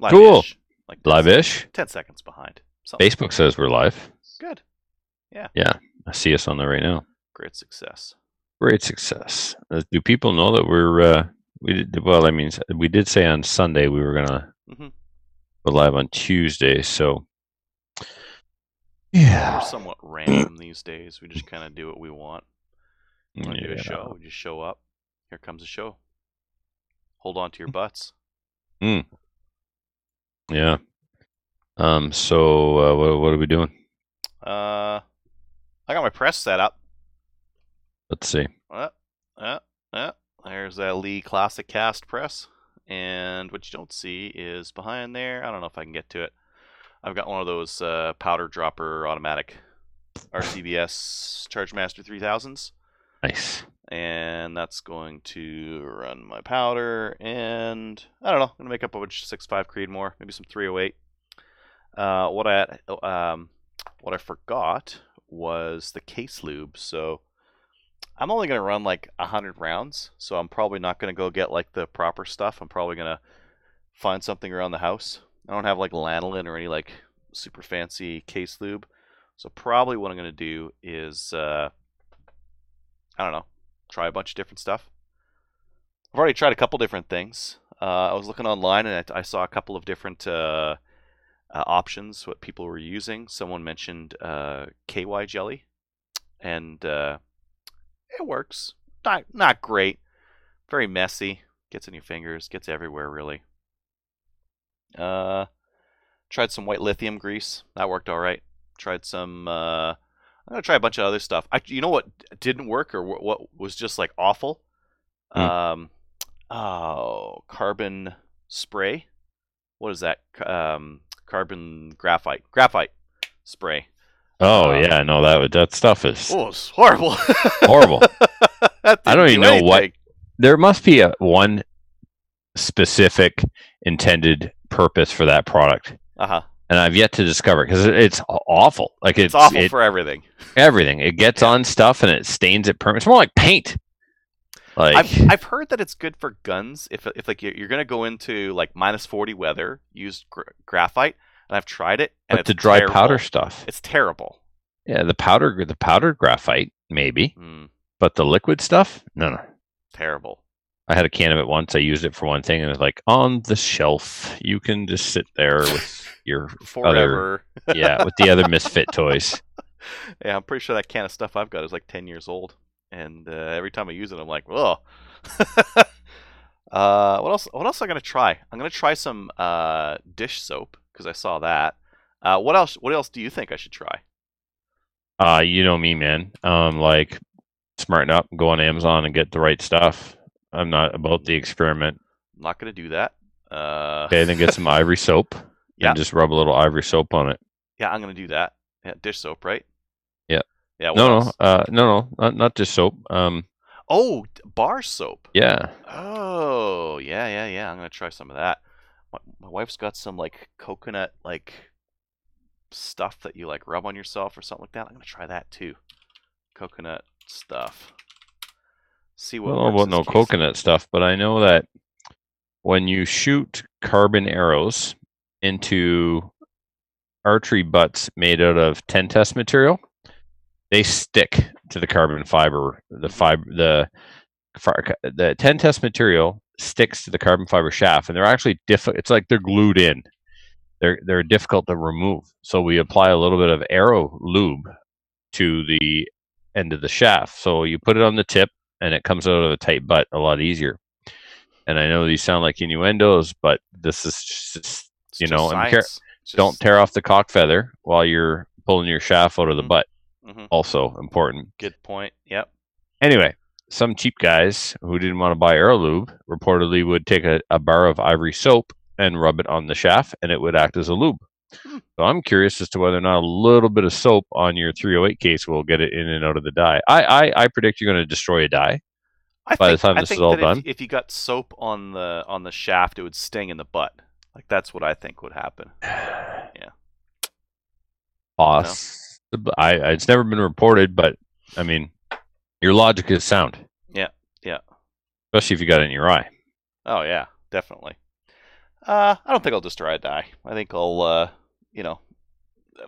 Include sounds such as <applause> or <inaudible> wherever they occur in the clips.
Cool. Live-ish. Like Live-ish. Ten seconds behind. Something Facebook says we're live. good. Yeah. Yeah. I see us on there right now. Great success. Great success. Uh, do people know that we're uh, we did well? I mean, we did say on Sunday we were gonna Mhm. go live on Tuesday, so We're yeah, somewhat random these days. We just kind of do what we want. Want to do a Yeah. show? We just show up. Here comes the show. Hold on to your butts. Yeah. Um. So uh, what what are we doing? Uh, I got my press set up. Let's see. Uh, uh, uh, there's that Lee Classic Cast press. And what you don't see is behind there. I don't know if I can get to it. I've got one of those uh, powder dropper automatic <laughs> RCBS Chargemaster 3000s. Nice. And that's going to run my powder. And I don't know. I'm to make up a bunch of 6.5 Creedmoor, maybe some 308. Uh, what I um, what I forgot was the case lube. So I'm only gonna run like hundred rounds, so I'm probably not gonna go get like the proper stuff. I'm probably gonna find something around the house. I don't have like lanolin or any like super fancy case lube, so probably what I'm gonna do is uh, I don't know, try a bunch of different stuff. I've already tried a couple different things. Uh, I was looking online and I, I saw a couple of different uh, uh, options, what people were using. Someone mentioned uh, KY jelly, and uh, it works. Not not great. Very messy. Gets in your fingers. Gets everywhere really. Uh, tried some white lithium grease. That worked all right. Tried some. Uh, I'm gonna try a bunch of other stuff. I, you know what didn't work or what, what was just like awful. Hmm. Um, oh, carbon spray. What is that? Um, carbon graphite. Graphite spray. Oh Um, yeah, no that that stuff is Oh, it's horrible. horrible. <laughs> I don't even do know what- there must be a one specific intended purpose for that product Uh-huh. And i've yet to discover because it's awful. Like It's, it's, awful it- for everything. everything. It gets on stuff and it stains it permanent it's more like paint. Like I've I've heard that it's good for guns if if like you're, you're gonna go into like minus 40 weather, use gra- graphite, and I've tried it and but it's the dry terrible. powder stuff. It's terrible. yeah the powder the powdered graphite maybe. Mm, but the liquid stuff? No no. Terrible. i had a can of it once. I used it for one thing and it was like on the shelf. You can just sit there with your Forever. <laughs> yeah with the other misfit toys yeah, I'm pretty sure that can of stuff I've got is like 10 years old, and uh, every time I use it, I'm like, oh. <laughs> uh, what else? What else am I gonna try? I'm gonna try some uh, dish soap because I saw that. Uh, what else? What else do you think I should try? Uh, you know me, man. Um, like smarten up, go on Amazon and get the right stuff. I'm not about the experiment. I'm not gonna do that. Uh, Okay, then get some ivory soap <laughs> Yeah. and just rub a little ivory soap on it. yeah, I'm gonna do that. Yeah, dish soap, right? Yeah. Yeah. No, no, uh, no, no, not not just soap. Um, Oh, bar soap. yeah, Oh, yeah, yeah, yeah. I'm gonna try some of that. My, my wife's got some like coconut like stuff that you like rub on yourself or something like that. I'm gonna try that too. Coconut stuff. See what. don't know works about in no coconut stuff, but I know that when you shoot carbon arrows into archery butts made out of ten test material, they stick to the carbon fiber. The fiber, the the ten test material sticks to the carbon fiber shaft, and they're actually diff. It's like they're glued in. They're they're difficult to remove. So we apply a little bit of arrow lube to the end of the shaft. So you put it on the tip, and it comes out of a tight butt a lot easier. And I know these sound like innuendos, but this is It's you know, and care- don't tear off the cock feather while you're pulling your shaft out of the Mhm. butt. Mhm. Also important. Good point. Yep. Anyway, some cheap guys who didn't want to buy Aero Lube reportedly would take a, a bar of ivory soap and rub it on the shaft, and it would act as a lube. Hmm. So I'm curious as to whether or not a little bit of soap on your 308 case will get it in and out of the die. I I, I predict you're going to destroy a die. I By the time I this is all that if- done? if, you got soap on the on the shaft, it would sting in the butt. Like that's what I think would happen. <sighs> Yeah. Boss. I, I it's never been reported, but I mean, your logic is sound. Yeah, yeah. Especially if you got it in your eye. Oh yeah, definitely. Uh, I don't think I'll just try to die. I think I'll, uh, you know,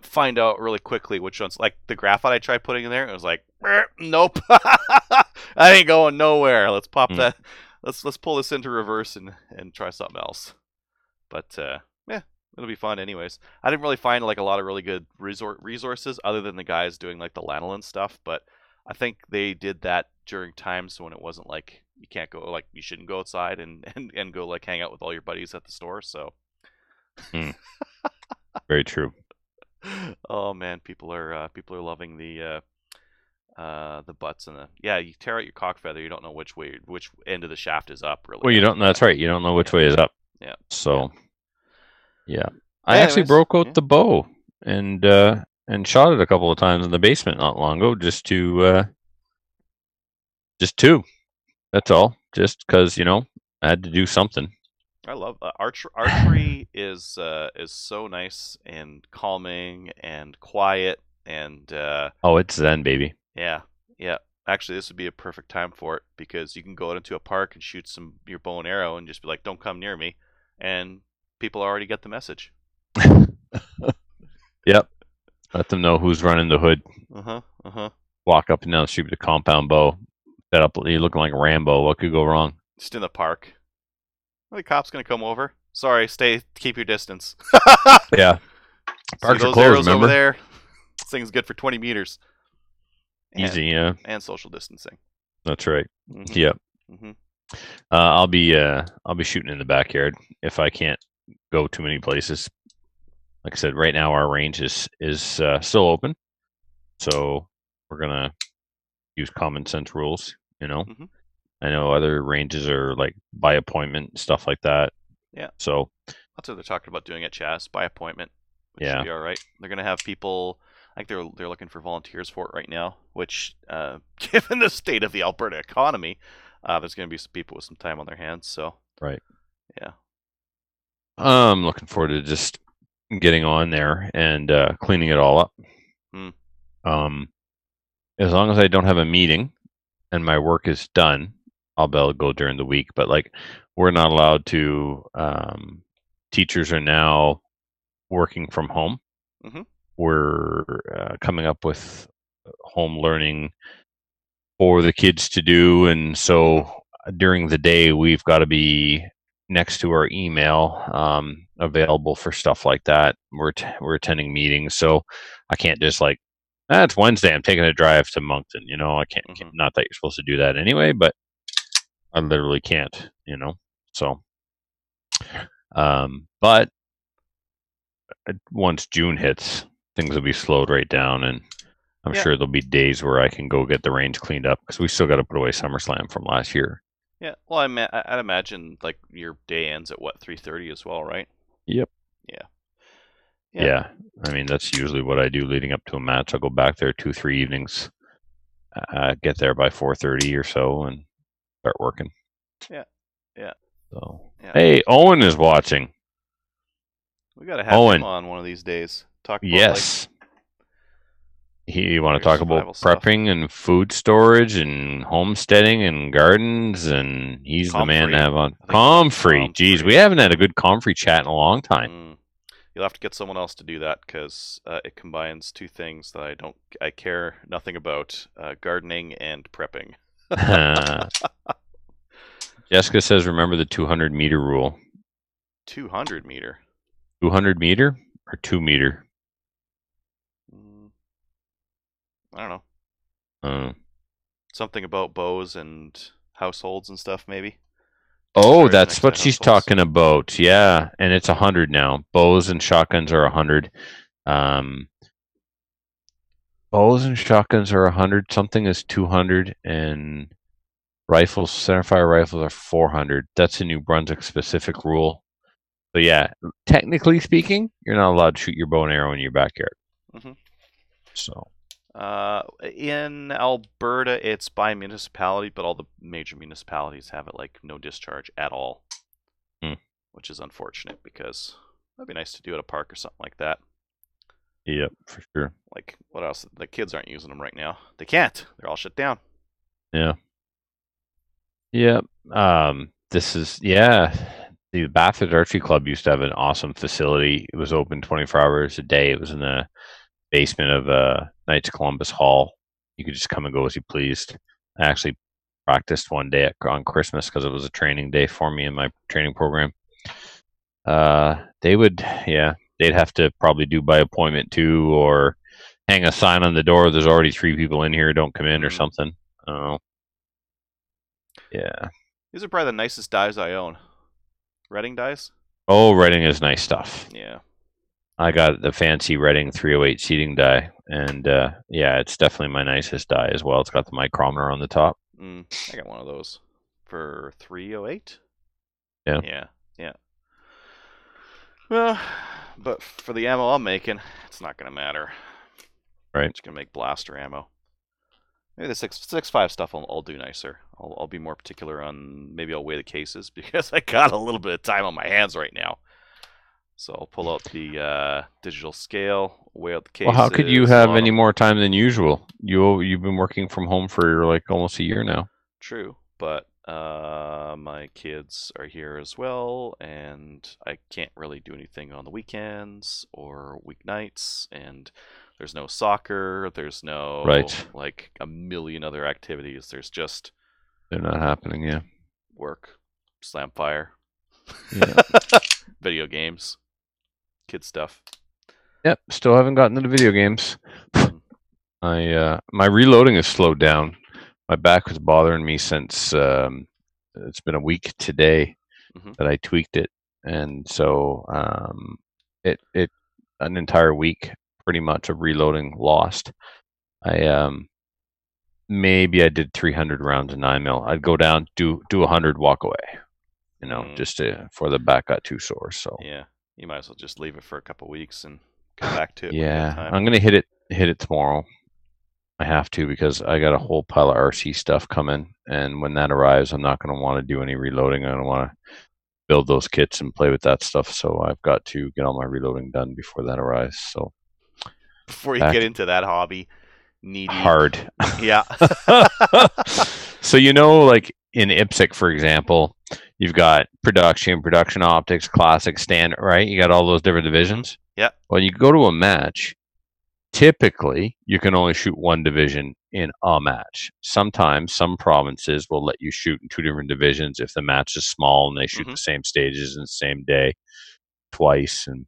find out really quickly which ones. Like the graphite I tried putting in there, it was like, "Eh, nope, <laughs> I ain't going nowhere. Let's pop Hmm. that. Let's let's pull this into reverse and and try something else. But uh, yeah, it'll be fun anyways. I didn't really find like a lot of really good resor- resources other than the guys doing like the lanolin stuff. But I think they did that during times when it wasn't like you can't go like you shouldn't go outside and <laughs> and, and go like hang out with all your buddies at the store. So <laughs> Very true. oh man, people are uh, people are loving the uh, uh, the butts and the yeah. You tear out your cock feather, you don't know which way which end of the shaft is up. Really. Well, you don't. That's right. You don't know which way is up. Yeah. So, yeah. I actually broke out yeah. the bow and uh, and shot it a couple of times in the basement not long ago, just to uh, just two. That's all. Just because you know I had to do something. I love uh, arch- archery is uh, is so nice and calming and quiet and uh, Oh, it's Zen, baby. yeah yeah. Actually, this would be a perfect time for it because you can go out into a park and shoot some your bow and arrow and just be like, "Don't come near me," and people already get the message. <laughs> Yep. Let them know who's running the hood. Uh huh. Uh huh. Walk up and down the street with a compound bow. Set up. You're looking like Rambo. What could go wrong? Just in the park. Are the cops gonna come over? Sorry, stay. Keep your distance. <laughs> Yeah. See Parks are those closed, arrows remember? over there. This thing's good for 20 meters. And- Easy. Yeah. And social distancing. That's right. Mhm, Yep. mhm. Uh, I'll be uh, I'll be shooting in the backyard if I can't go too many places. Like I said, right now our range is is uh, still open, so we're gonna use common sense rules. You know, Mhm. I know other ranges are like by appointment stuff like that. Yeah. So That's what they're talking about doing at Chas by appointment. Which Yeah. should be all right. They're gonna have people. I think they're they're looking for volunteers for it right now. Which, uh, <laughs> given the state of the Alberta economy, uh, there's gonna be some people with some time on their hands. So Right. Yeah. I'm looking forward to just getting on there and uh, cleaning it all up. Hmm. Um, as long as I don't have a meeting and my work is done, I'll be able to go during the week. But like, we're not allowed to. Um, teachers are now working from home. Mhm. We're uh, coming up with home learning for the kids to do, and so during the day we've got to be next to our email um, available for stuff like that. We're t- we're attending meetings, so I can't just like ah, Wednesday. I'm taking a drive to Moncton. You know, I can't, can't. Mhm. Not that you're supposed to do that anyway, but I literally can't. You know, so. Um, but uh, once June hits, things will be slowed right down, and I'm Yeah. sure there'll be days where I can go get the range cleaned up because we still got to put away SummerSlam from last year. Yeah. Well, I ma- I- I'd imagine like your day ends at what 3:30 as well, right? Yep. Yeah. Yeah. Yeah. I mean that's usually what I do leading up to a match. I'll go back there two, three evenings, uh, get there by four thirty or so, and start working. Yeah. Yeah. So Yeah. hey, Owen is watching. We gotta have Owen. him on one of these days. Talk about Yes. He want to talk about stuff. prepping and food storage and homesteading and gardens, and he's the man to have on. Comfrey, jeez, we haven't had a good Comfrey chat in a long time. mm, you'll have to get someone else to do that because uh, it combines two things that I don't, I care nothing about: uh, gardening and prepping. <laughs> Jessica says, "Remember the 200 meter rule. 200 meter. 200 meter or two meter? Mm, I don't know. Uh, Something about bows and households and stuff, maybe. oh, that's what she's households. talking about. Yeah, and it's a hundred now. Bows and shotguns are a hundred. Um, bows and shotguns are a hundred. Something is two hundred, and rifles, centerfire rifles, are four hundred. That's a New Brunswick specific rule. So yeah, technically speaking, you're not allowed to shoot your bow and arrow in your backyard. Mhm. So Uh, in Alberta, it's by municipality, but all the major municipalities have it like no discharge at all, Hmm. which is unfortunate because that'd be nice to do at a park or something like that. yep, for sure. Like what else? The kids aren't using them right now. They can't. They're all shut down. Yeah. Yep. Um, this is yeah. the Bathurst Archery Club used to have an awesome facility. It was open 24 hours a day. It was in the basement of uh, Knights of Columbus Hall. You could just come and go as you pleased. I actually practiced one day at, on Christmas because it was a training day for me in my training program. Uh, they would, yeah, they'd have to probably do by appointment too, or hang a sign on the door. There's already three people in here. Don't come in or Mhm. something. I. Yeah. These are probably the nicest dies I own. Redding dies? Oh, Redding is nice stuff. Yeah. I got the fancy Redding 308 seating die, and uh, yeah, it's definitely my nicest die as well. It's got the micrometer on the top. Mm, I got one of those for 308. Yeah. Yeah. Yeah. Well, but for the ammo I'm making, it's not going to matter. Right. It's going to make blaster ammo. Maybe the six six five stuff I'll, I'll do nicer. I'll, I'll be more particular on maybe I'll weigh the cases <laughs> because I got a little bit of time on my hands right now. So I'll pull out the uh, digital scale, weigh out the cases. Well, how could you have any more time than usual? You you've been working from home for like almost a year now. True, but uh, my kids are here as well, and I can't really do anything on the weekends or weeknights, and there's no soccer, there's no Right. like a million other activities. There's just They're not happening. Yeah. work, slam fire, Yeah. <laughs> video games, kid stuff. yep. Still haven't gotten into video games. I uh, my reloading has slowed down. My back was bothering me since um, it's been a week today Mhm. that I tweaked it, and so um, it it an entire week pretty much of reloading lost. I um maybe I did 300 rounds of nine mil. I'd go down, do do a 100, walk away. You know, Mm. just to, for the back got too sore. So Yeah, you might as well just leave it for a couple weeks and come <sighs> back to it. yeah. I'm gonna hit it hit it tomorrow. I have to because I got a whole pile of RC stuff coming, and when that arrives, I'm not gonna want to do any reloading. I don't want to build those kits and play with that stuff. So I've got to get all my reloading done before that arrives. So Before you back- get into that hobby, knee deep. hard. Yeah. <laughs> so you know, like in IPSC, for example, you've got production, production optics, classic, standard, right? You got all those different divisions. Yeah. When you go to a match, typically you can only shoot one division in a match. Sometimes some provinces will let you shoot in two different divisions if the match is small and they shoot Mhm. the same stages in the same day twice, and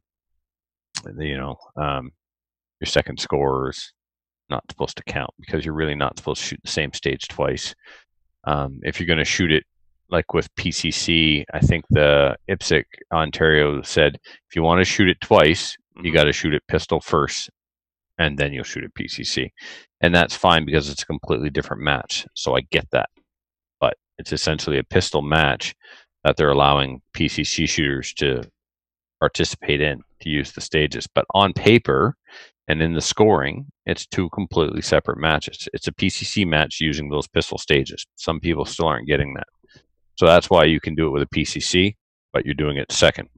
you know, um, your second scorer is not supposed to count because you're really not supposed to shoot the same stage twice. Um, if you're going to shoot it like with PCC, I think the IPSC Ontario said if you want to shoot it twice, you Mhm. got to shoot it pistol first, and then you'll shoot it PCC, and that's fine because it's a completely different match. So I get that, but it's essentially a pistol match that they're allowing PCC shooters to participate in to use the stages. But on paper and in the scoring, it's two completely separate matches. It's a PCC match using those pistol stages. Some people still aren't getting that. So that's why you can do it with a PCC, but you're doing it second.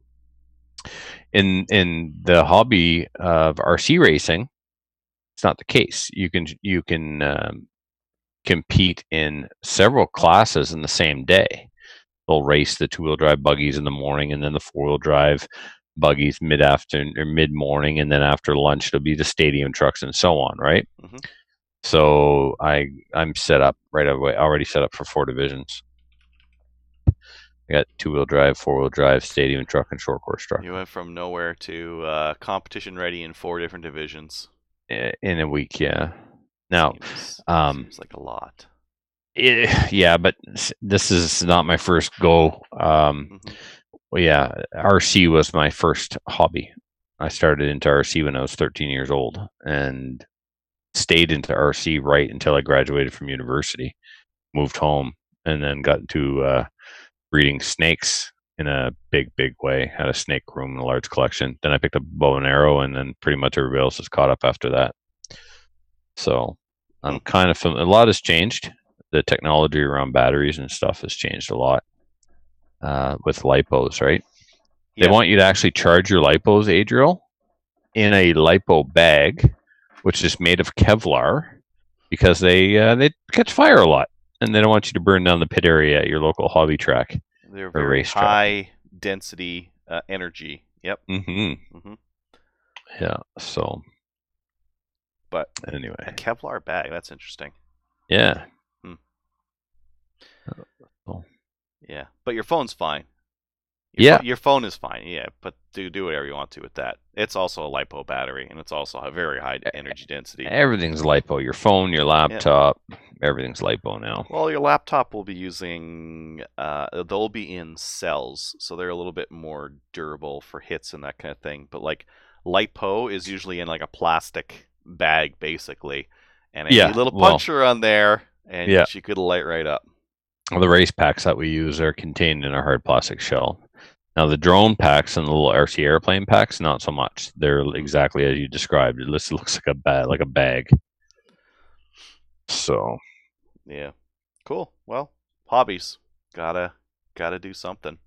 In in the hobby of RC racing, it's not the case. You can you can um, compete in several classes in the same day. They'll race the two wheel drive buggies in the morning, and then the four wheel drive buggies mid afternoon or mid morning, and then after lunch it'll be the stadium trucks and so on, right? Mhm. So I I'm set up right away, already set up for four divisions. I got two wheel drive, four wheel drive, stadium truck, and short course truck You went from nowhere to uh, competition ready in four different divisions. in a week. Yeah. Now, Seems, um, seems like a lot. it, yeah, but this is not my first go. Um, Mhm. Well, yeah, RC was my first hobby. I started into RC when I was 13 years old and stayed into RC right until I graduated from university. Moved home and then got into uh, breeding snakes in a big, big way. Had a snake room and a large collection. Then I picked up bow and arrow, and then pretty much everybody else has caught up after that. So I'm kind of a lot has changed. The technology around batteries and stuff has changed a lot uh, with lipos, right? They Yeah. want you to actually charge your lipos, Adriel, in a lipo bag, which is made of Kevlar, because they uh, they catch fire a lot, and they don't want you to burn down the pit area at your local hobby track. They're or very high density uh, energy. Yep. Mm-hmm. hmm Yeah. So But anyway, a Kevlar bag. That's interesting. yeah. Yeah, but your phone's fine. Your Yeah. your phone is fine. Yeah, but do do whatever you want to with that. It's also a lipo battery, and it's also a very high energy density. Everything's lipo. Your phone, your laptop, everything's lipo now. Well, your laptop will be using. Uh, they'll be in cells, so they're a little bit more durable for hits and that kind of thing. But like lipo is usually in like a plastic bag, basically, and a Yeah, little well- puncher on there, and Yeah. she could light right up. The race packs that we use are contained in a hard plastic shell. Now, the drone packs and the little RC airplane packs, not so much. They're mm-hmm. exactly as you described. It looks, <laughs> looks like a bag, like a bag. So, Yeah. Cool. Well, hobbies. Gotta gotta do something.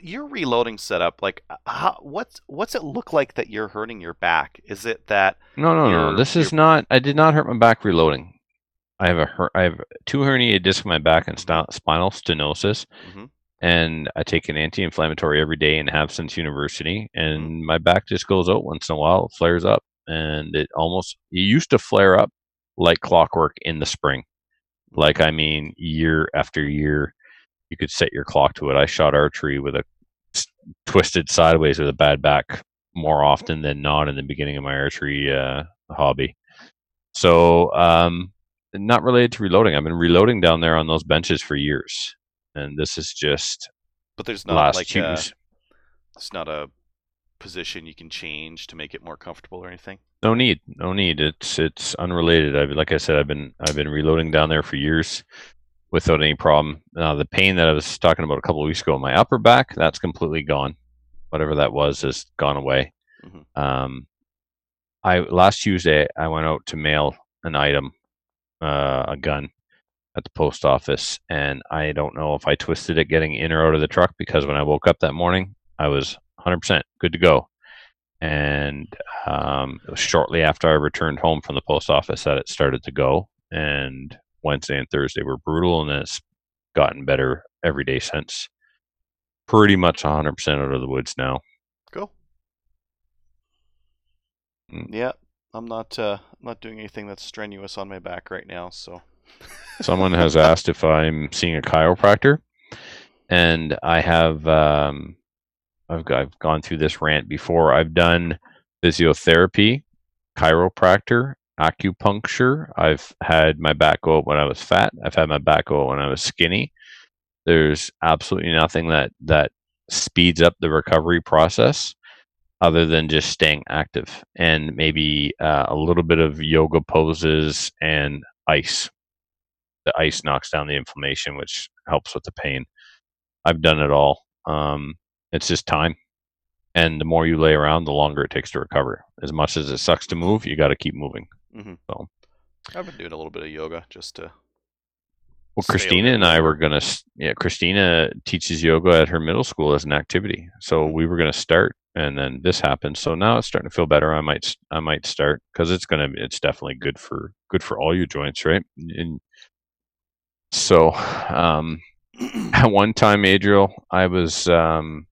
Your reloading setup, like, how, what's what's it look like that you're hurting your back? Is it that? no, no, no. This is not. I did not hurt my back reloading. I have a her- I have two herniated discs in my back and sta- spinal stenosis, Mhm. and I take an anti-inflammatory every day and have since university. And my back just goes out once in a while, it flares up, and it almost it used to flare up like clockwork in the spring. Like I mean, year after year, you could set your clock to it. I shot archery with a s- twisted sideways with a bad back more often than not in the beginning of my archery uh, hobby. So, um, not related to reloading. I've been reloading down there on those benches for years, and this is just But there's not last like a, it's not a position you can change to make it more comfortable or anything. No need, no need. It's it's unrelated. I've like I said, I've been I've been reloading down there for years without any problem. Now the pain that I was talking about a couple of weeks ago in my upper back, that's completely gone. Whatever that was has gone away. Mhm. Um, I last Tuesday I went out to mail an item, uh, a gun, at the post office, and I don't know if I twisted it getting in or out of the truck because when I woke up that morning, I was 100% good to go. And um, it was shortly after I returned home from the post office that it started to go. And Wednesday and Thursday were brutal, and it's gotten better every day since. Pretty much 100% out of the woods now. Cool. Mm. Yeah, I'm not uh, not doing anything that's strenuous on my back right now. So <laughs> Someone has asked if I'm seeing a chiropractor, and I have. Um, I've, I've gone through this rant before. I've done physiotherapy, chiropractor, acupuncture. I've had my back go out when I was fat. I've had my back go out when I was skinny. There's absolutely nothing that that speeds up the recovery process other than just staying active and maybe uh, a little bit of yoga poses and ice the ice knocks down the inflammation, which helps with the pain. I've done it all. Um, it's just time. And the more you lay around, the longer it takes to recover. As much as it sucks to move, you got to keep moving. So, I've been doing a little bit of yoga just to. Well, Christina and I were going to, yeah, Christina teaches yoga at her middle school as an activity. So we were going to start and then this happened. So now it's starting to feel better. I might, I might start because it's to, it's definitely good for, good for all your joints, right? And so, um, <clears throat> at one time, Adriel, I was um,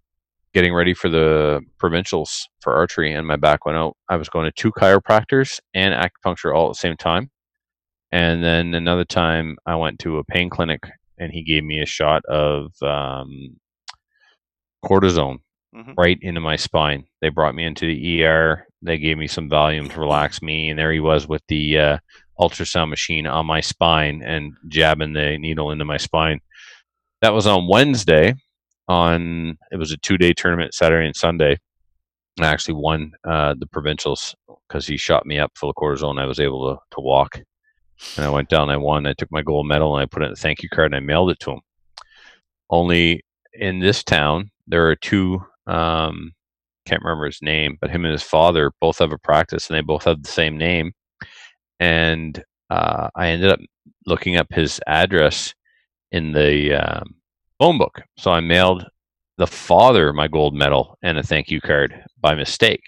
getting ready for the provincials for archery, and my back went out. I was going to two chiropractors and acupuncture all at the same time. And then another time, I went to a pain clinic, and he gave me a shot of um, cortisone Mhm. right into my spine. They brought me into the ER. They gave me some Valium to <laughs> relax me, and there he was with the uh, ultrasound machine on my spine and jabbing the needle into my spine. That was on Wednesday. On it was a two-day tournament, Saturday and Sunday. I actually won uh, the provincials because he shot me up full of cortisone. I was able to, to walk, and I went down. I won. I took my gold medal and I put it in a thank you card and I mailed it to him. Only in this town, there are two. Um, can't remember his name, but him and his father both have a practice, and they both have the same name. And uh, I ended up looking up his address in the um, phone book, so I mailed the father my gold medal and a thank you card by mistake.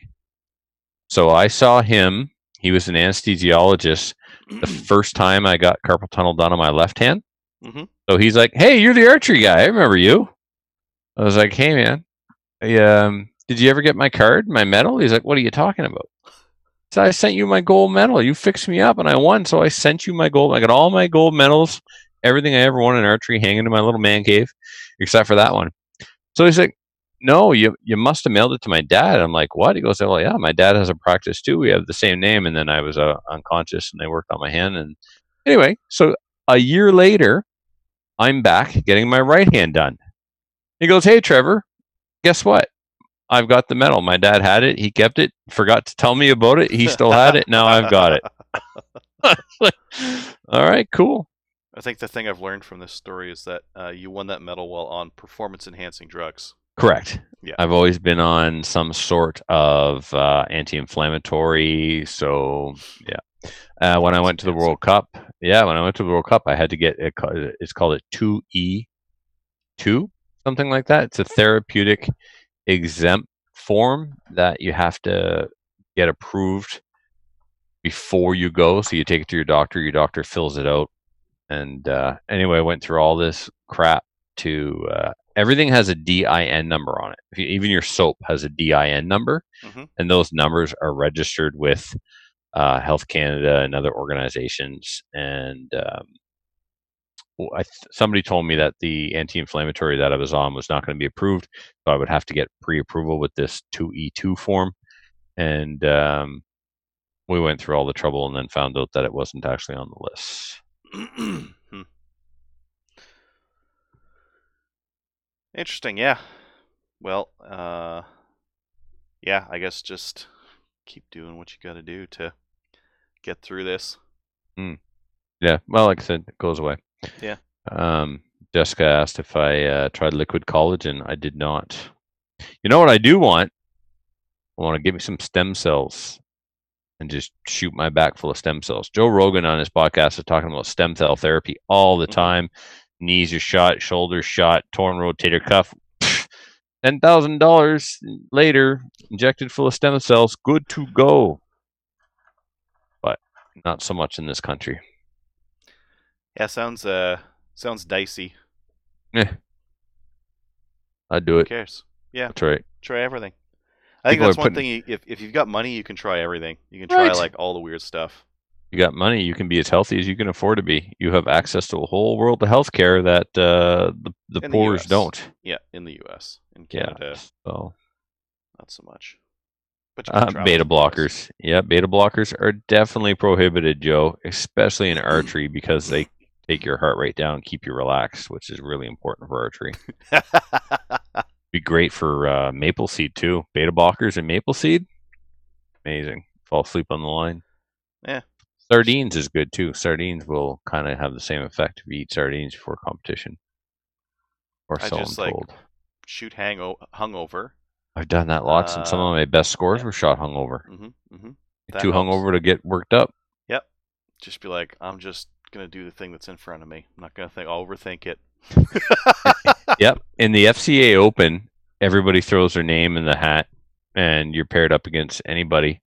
So I saw him. He was an anesthesiologist the <clears throat> first time I got carpal tunnel done on my left hand. Mhm. So he's like, "Hey, you're the archery guy. I remember you." I was like, "Hey, man, I, um, did you ever get my card, my medal?" He's like, "What are you talking about?" So I sent you my gold medal. You fixed me up, and I won. So I sent you my gold. I got all my gold medals, everything I ever won in archery, hanging in my little man cave, except for that one. So he's like, "No, you you must have mailed it to my dad." I'm like, "What?" He goes, "Well, yeah, my dad has a practice too. We have the same name." And then I was uh, unconscious, and they worked on my hand. And anyway, so a year later, I'm back getting my right hand done. He goes, "Hey, Trevor, guess what? I've got the medal. My dad had it. He kept it. Forgot to tell me about it. He still had it. Now I've got it. <laughs> All right, cool. I think the thing I've learned from this story is that uh, you won that medal while on performance enhancing drugs. Correct. Yeah. I've always been on some sort of uh, anti-inflammatory. So yeah. Uh, when I went to the World Cup, yeah, when I went to the World Cup, I had to get it. It's called a E two, something like that. It's a therapeutic exempt form that you have to get approved before you go. So you take it to your doctor. Your doctor fills it out. And uh, anyway, I went through all this crap to uh, everything has a DIN number on it. If you, even your soap has a DIN number, Mhm. and those numbers are registered with uh, Health Canada and other organizations. And um, I somebody told me that the anti-inflammatory that I was on was not going to be approved, so I would have to get pre-approval with this 2E2 form. And um, we went through all the trouble and then found out that it wasn't actually on the list. <clears throat> Hmm. Interesting, yeah. Well, uh, yeah, I guess just keep doing what you got to do to get through this. Yeah, well, like I said, it goes away. Yeah. Um, Jessica asked if I uh, tried liquid collagen. I did not. You know what I do want? I want to give me some stem cells and just shoot my back full of stem cells. Joe Rogan on his podcast is talking about stem cell therapy all the Mhm. time. Knees are shot, shoulders shot, torn rotator cuff. <sighs> Ten thousand dollars later, injected full of stem cells, good to go. But not so much in this country. Yeah, sounds uh sounds dicey. Yeah. I'd do Who it. cares? That's right. Try everything. I think People are that's one putting- thing. You, if if you've got money, you can try everything. You can try Right. like all the weird stuff. You got money, you can be as healthy as you can afford to be. You have access to a whole world of healthcare that uh, the the In poor's don't. Yeah, in the U.S. In Canada, Yeah. So not so much. But uh, beta to the US. blockers. Yeah, beta blockers are definitely prohibited, Joe, especially in <clears throat> archery because they take your heart rate down keep you relaxed, which is really important for archery. <laughs> Be great for uh, maple seed too. Beta blockers and maple seed, amazing. Fall asleep on the line. Yeah. Sardines is good too. Sardines will kind of have the same effect if you eat sardines before competition. Or I so just, I'm like, told. Shoot hang o- hungover. I've done that lots, and some uh, of my best scores yeah. were shot hungover. Mm-hmm, mm-hmm. Too helps. hungover to get worked up. Yep. Just be like, I'm just gonna do the thing that's in front of me. I'm not gonna think. I'll overthink it. <laughs> Yep. In the FCA Open, everybody throws their name in the hat, and you're paired up against anybody.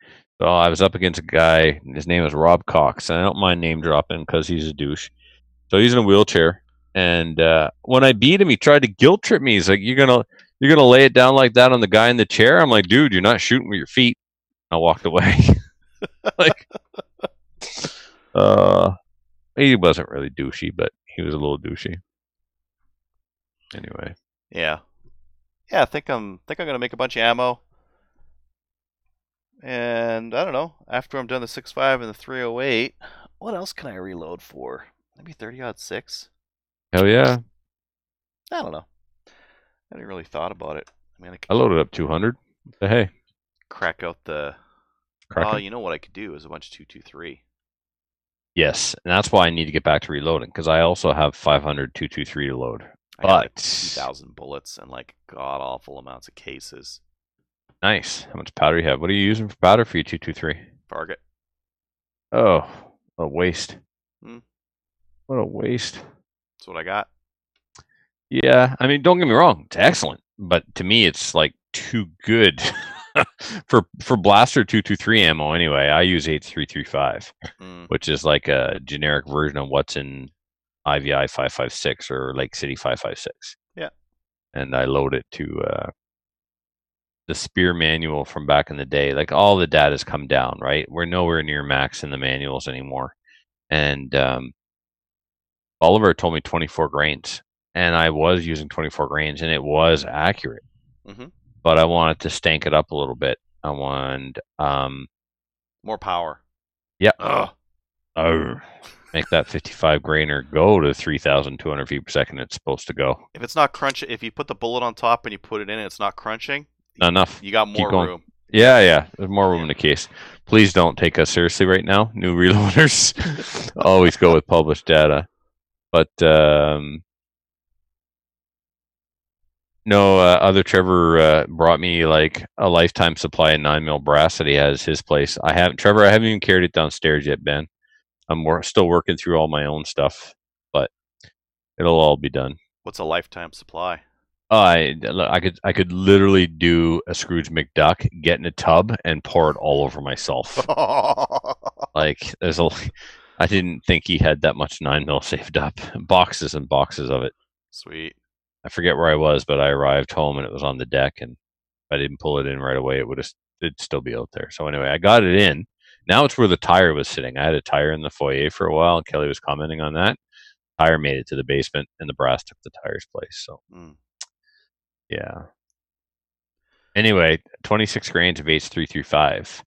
So I was up against a guy. His name is Rob Cox, and I don't mind name dropping because he's a douche. So he's in a wheelchair, and uh, when I beat him, he tried to guilt trip me. He's like, "You're gonna, you're gonna lay it down like that on the guy in the chair." I'm like, "Dude, you're not shooting with your feet." I walked away. <laughs> like, <laughs> uh, he wasn't really douchey, but he was a little douchey. Anyway. Yeah. Yeah, I think I'm think I'm gonna make a bunch of ammo. And I don't know, after I'm done the 6.5 and the 308, what else can I reload for? Maybe 30 odd 6? Hell yeah. I don't know. I hadn't really thought about it. I mean, I could I loaded up 200. Hey, crack out the. crack Oh, you know what I could do is a bunch of 223. Yes, and that's why I need to get back to reloading because I also have 500 223 to load. I got like 2,000 bullets and like god awful amounts of cases. Nice. How much powder you have? What are you using for powder for your 223? Target. Oh, a waste. Hmm. What a waste. That's what I got. Yeah, I mean, don't get me wrong, it's excellent, but to me, it's like too good <laughs> <laughs> for for blaster 223 ammo. Anyway, I use H335. Mm, which is like a generic version of what's in IVI 556 or Lake City 556. Yeah. and I load it to uh, the Speer manual from back in the day. Like all the data's come down, right? We're nowhere near max in the manuals anymore, and um, Oliver told me 24 grains, and I was using 24 grains, and it was accurate. Mhm. But I wanted to stank it up a little bit. I wanted, um, More power. yeah, Ugh. Arr. make that 55 grainer go to 3,200 feet per second. It's supposed to go. If it's not crunching, if you put the bullet on top and you put it in, and it's not crunching. Not enough. You got more room. Yeah, yeah. There's more room in the case. Please don't take us seriously right now, new reloaders. <laughs> Always go with published data. But um, no, uh, other Trevor uh, brought me like a lifetime supply of nine mil brass that he has his place. I haven't, Trevor. I haven't even carried it downstairs yet, Ben. I'm wor- still working through all my own stuff, but it'll all be done. What's a lifetime supply? I I could I could literally do a Scrooge McDuck, get in a tub and pour it all over myself. <laughs> like there's a, I didn't think he had that much nine mil saved up, boxes and boxes of it. Sweet. I forget where I was, but I arrived home and it was on the deck, and if I didn't pull it in right away, it would have it'd still be out there. So anyway, I got it in. Now it's where the tire was sitting. I had a tire in the foyer for a while, and Kelly was commenting on that. Tire made it to the basement, and the brass took the tire's place. So Mm. yeah. Anyway, 26 grains of H335.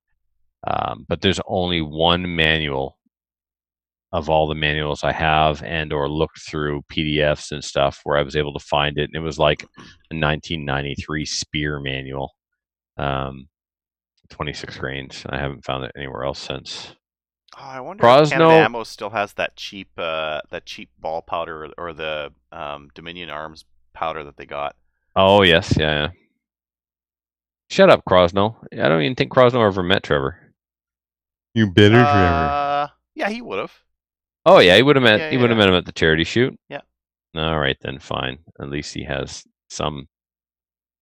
Um, but there's only one manual of all the manuals I have and or looked through PDFs and stuff where I was able to find it. And it was like a 1993 Speer manual. Um, 26 grains. I haven't found it anywhere else since. Oh, I wonder if Crosno- Canada Ammo still has that cheap, uh, that cheap ball powder or, or the um, Dominion Arms powder that they got. Oh, yes. Yeah. yeah. Shut up, Crosno. I don't even think Crosno ever met Trevor. You bitter Uh, yeah, he would have. Oh yeah, he would have met. Yeah, he would have yeah. met him at the charity shoot. Yeah. All right then, fine. At least he has some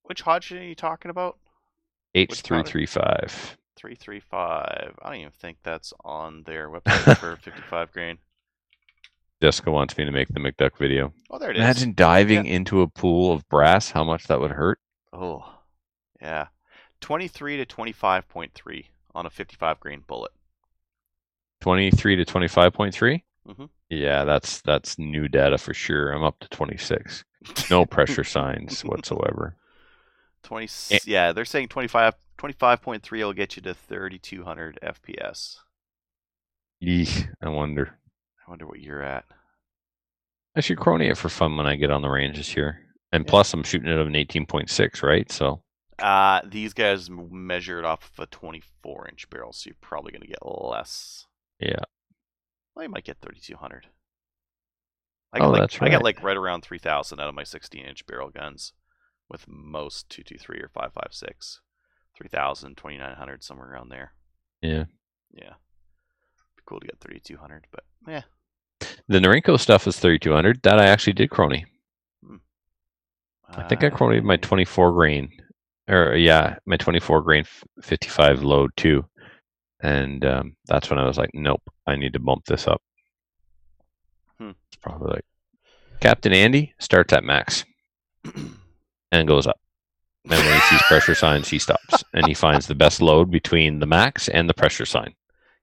Which Hodgdon are you talking about? H three three five. Three three five. I don't even think that's on their website for <laughs> fifty five grain. Jessica wants me to make the McDuck video. Oh, there it is. Imagine diving into a pool of brass. How much that would hurt. Oh, yeah. Twenty three to twenty five point three on a fifty five grain bullet. Twenty three to twenty five point three. Mhm. Yeah, that's that's new data for sure. I'm up to twenty six. No pressure signs whatsoever. 20 Eh. yeah they're saying 25 25.3 will get you to 3200 fps Eek, I wonder. i wonder what you're at I should crony it for fun when I get on the range this year. And Yeah. plus, I'm shooting it of an eighteen point six, right? So uh these guys measure it off of a 24 inch barrel so you're probably going to get less yeah. Well you might get 3200 I Oh, like, that's I get right. like right around 3000 out of my 16 inch barrel guns with most 223 or 556 3000 2900 somewhere around there Yeah. yeah be cool to get 3200 but yeah The Norinco stuff is 3200. That I actually did crony. Hmm. I think I cronied my 24 grain, or yeah, my 24 grain 55 load too. And um, that's when I was like, nope, I need to bump this up. Hmm. It's probably like Captain Andy starts at max <clears throat> and goes up. And when he sees pressure signs, he stops and he finds the best load between the max and the pressure sign.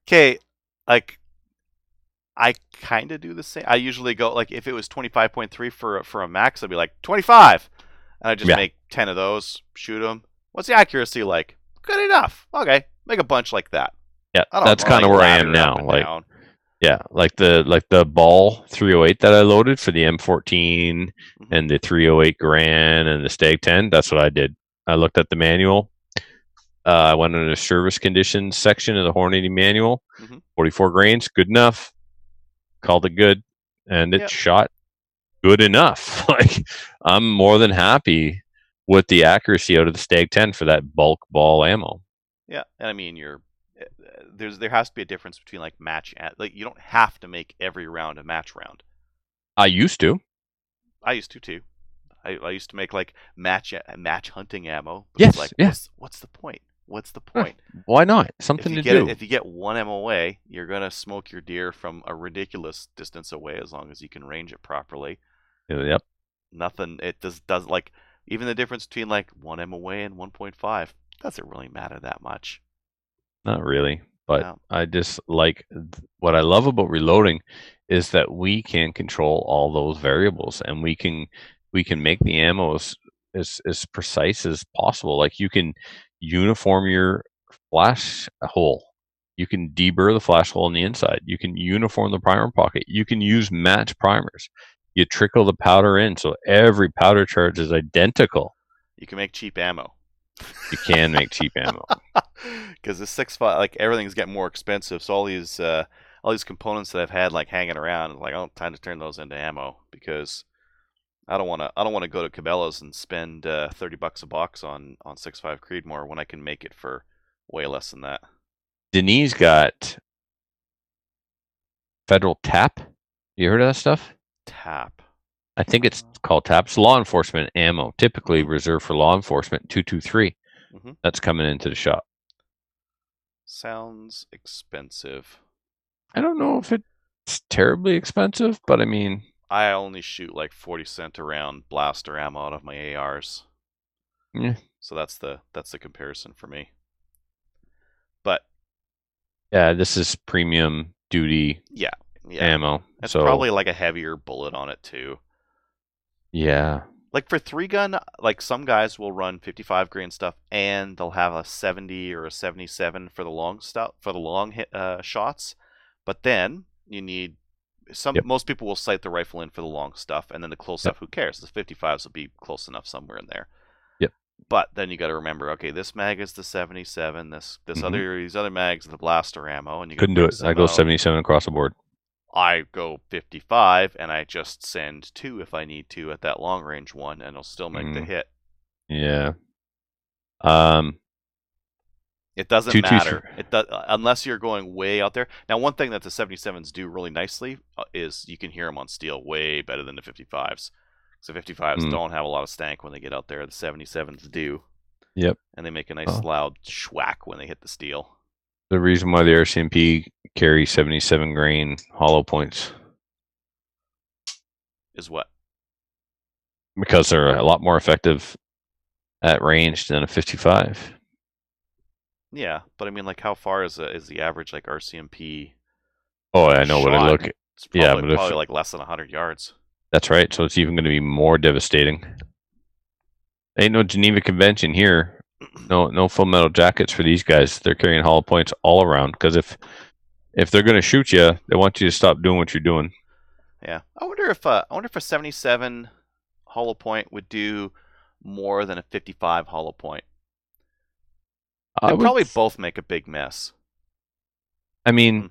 Okay, like I kind of do the same. I usually go like if it was twenty five point three for a- for a max, I'd be like twenty five, and I just Yeah. make ten of those, shoot them. What's the accuracy like? Good enough. Okay, make a bunch like that. Yeah, that's kind of where I am now. Like, down. yeah, like the like the ball 308 that I loaded for the M14 Mhm. and the 308 Garand and the Stag 10. That's what I did. I looked at the manual. Uh, I went into the service conditions section of the Hornady manual. Mhm. 44 grains, good enough. Called it good, and it Yep. shot good enough. <laughs> like I'm more than happy with the accuracy out of the Stag 10 for that bulk ball ammo. Yeah, and I mean you're there's there has to be a difference between like match and like you don't have to make every round a match round. I used to. I used to too. I, I used to make like match match hunting ammo. but Yes, like yeah. what's, what's the point? What's the Huh. point? Why not? Something to get do. It, if you get one MOA, you're gonna smoke your deer from a ridiculous distance away as long as you can range it properly. Uh, yep. Nothing. It does does like Even the difference between like one MOA and 1.5 doesn't really matter that much. Not really, but No. I just like what I love about reloading is that we can control all those variables and we can we can make the ammo as as, as precise as possible. Like you can uniform your flash hole. You can deburr the flash hole on the inside. You can uniform the primer pocket. You can use match primers. You trickle the powder in so every powder charge is identical. You can make cheap ammo. You can make cheap ammo. <laughs> because the six five like everything's getting more expensive. So all these uh, all these components that I've had like hanging around, like oh, time to turn those into ammo because I don't want to I don't want to go to Cabela's and spend uh, thirty bucks a box on on six five Creedmoor when I can make it for way less than that. Denise got federal tap. You heard of that stuff? Tap. I think it's called TAPS, law enforcement ammo, typically reserved for law enforcement. Two two three. Mhm. That's coming into the shop. Sounds expensive. I don't know if it's terribly expensive, but I mean, I only shoot like forty cent around blaster ammo out of my ARs. Yeah. So that's the that's the comparison for me. But yeah, this is premium duty yeah, yeah. ammo. It's so probably like a heavier bullet on it too. yeah, Like for three gun, like some guys will run 55 grain stuff and they'll have a 70 or a 77 for the long stuff for the long hit uh, shots. But then you need some. Yep. Most people will sight the rifle in for the long stuff, and then the close Yep. stuff. Who cares? The 55s will be close enough somewhere in there. Yep. But then you got to remember, okay, this mag is the 77. This this Mhm. other these other mags are the blaster ammo, and you couldn't do it. I go seventy seven across the board. I go 55 and I just send two if I need to at that long range one, and it'll still make the Mm. hit. Yeah. Um. It doesn't Two, two, matter. three. It does unless you're going way out there. Now, one thing that the 77s do really nicely uh, is you can hear them on steel way better than the 55s. So 55s Mm. don't have a lot of stank when they get out there. The 77s do. Yep. And they make a nice Oh. loud schwack when they hit the steel. The reason why the RCMP carry seventy seven grain hollow points Is what? because they're a lot more effective at range than a fifty five. Yeah, but I mean, like, how far is the, is the average like RCMP? Oh, I know what I Shot. look. It's probably, Yeah, but if- probably like less than 100 yards. That's right. So it's even going to be more devastating. Ain't no Geneva Convention here. No, no full metal jackets for these guys. They're carrying hollow points all around. Because if if they're going to shoot you, they want you to stop doing what you're doing. Yeah, I wonder if uh, I wonder if a 77 hollow point would do more than a 55 hollow point. I They would- probably both make a big mess. I mean,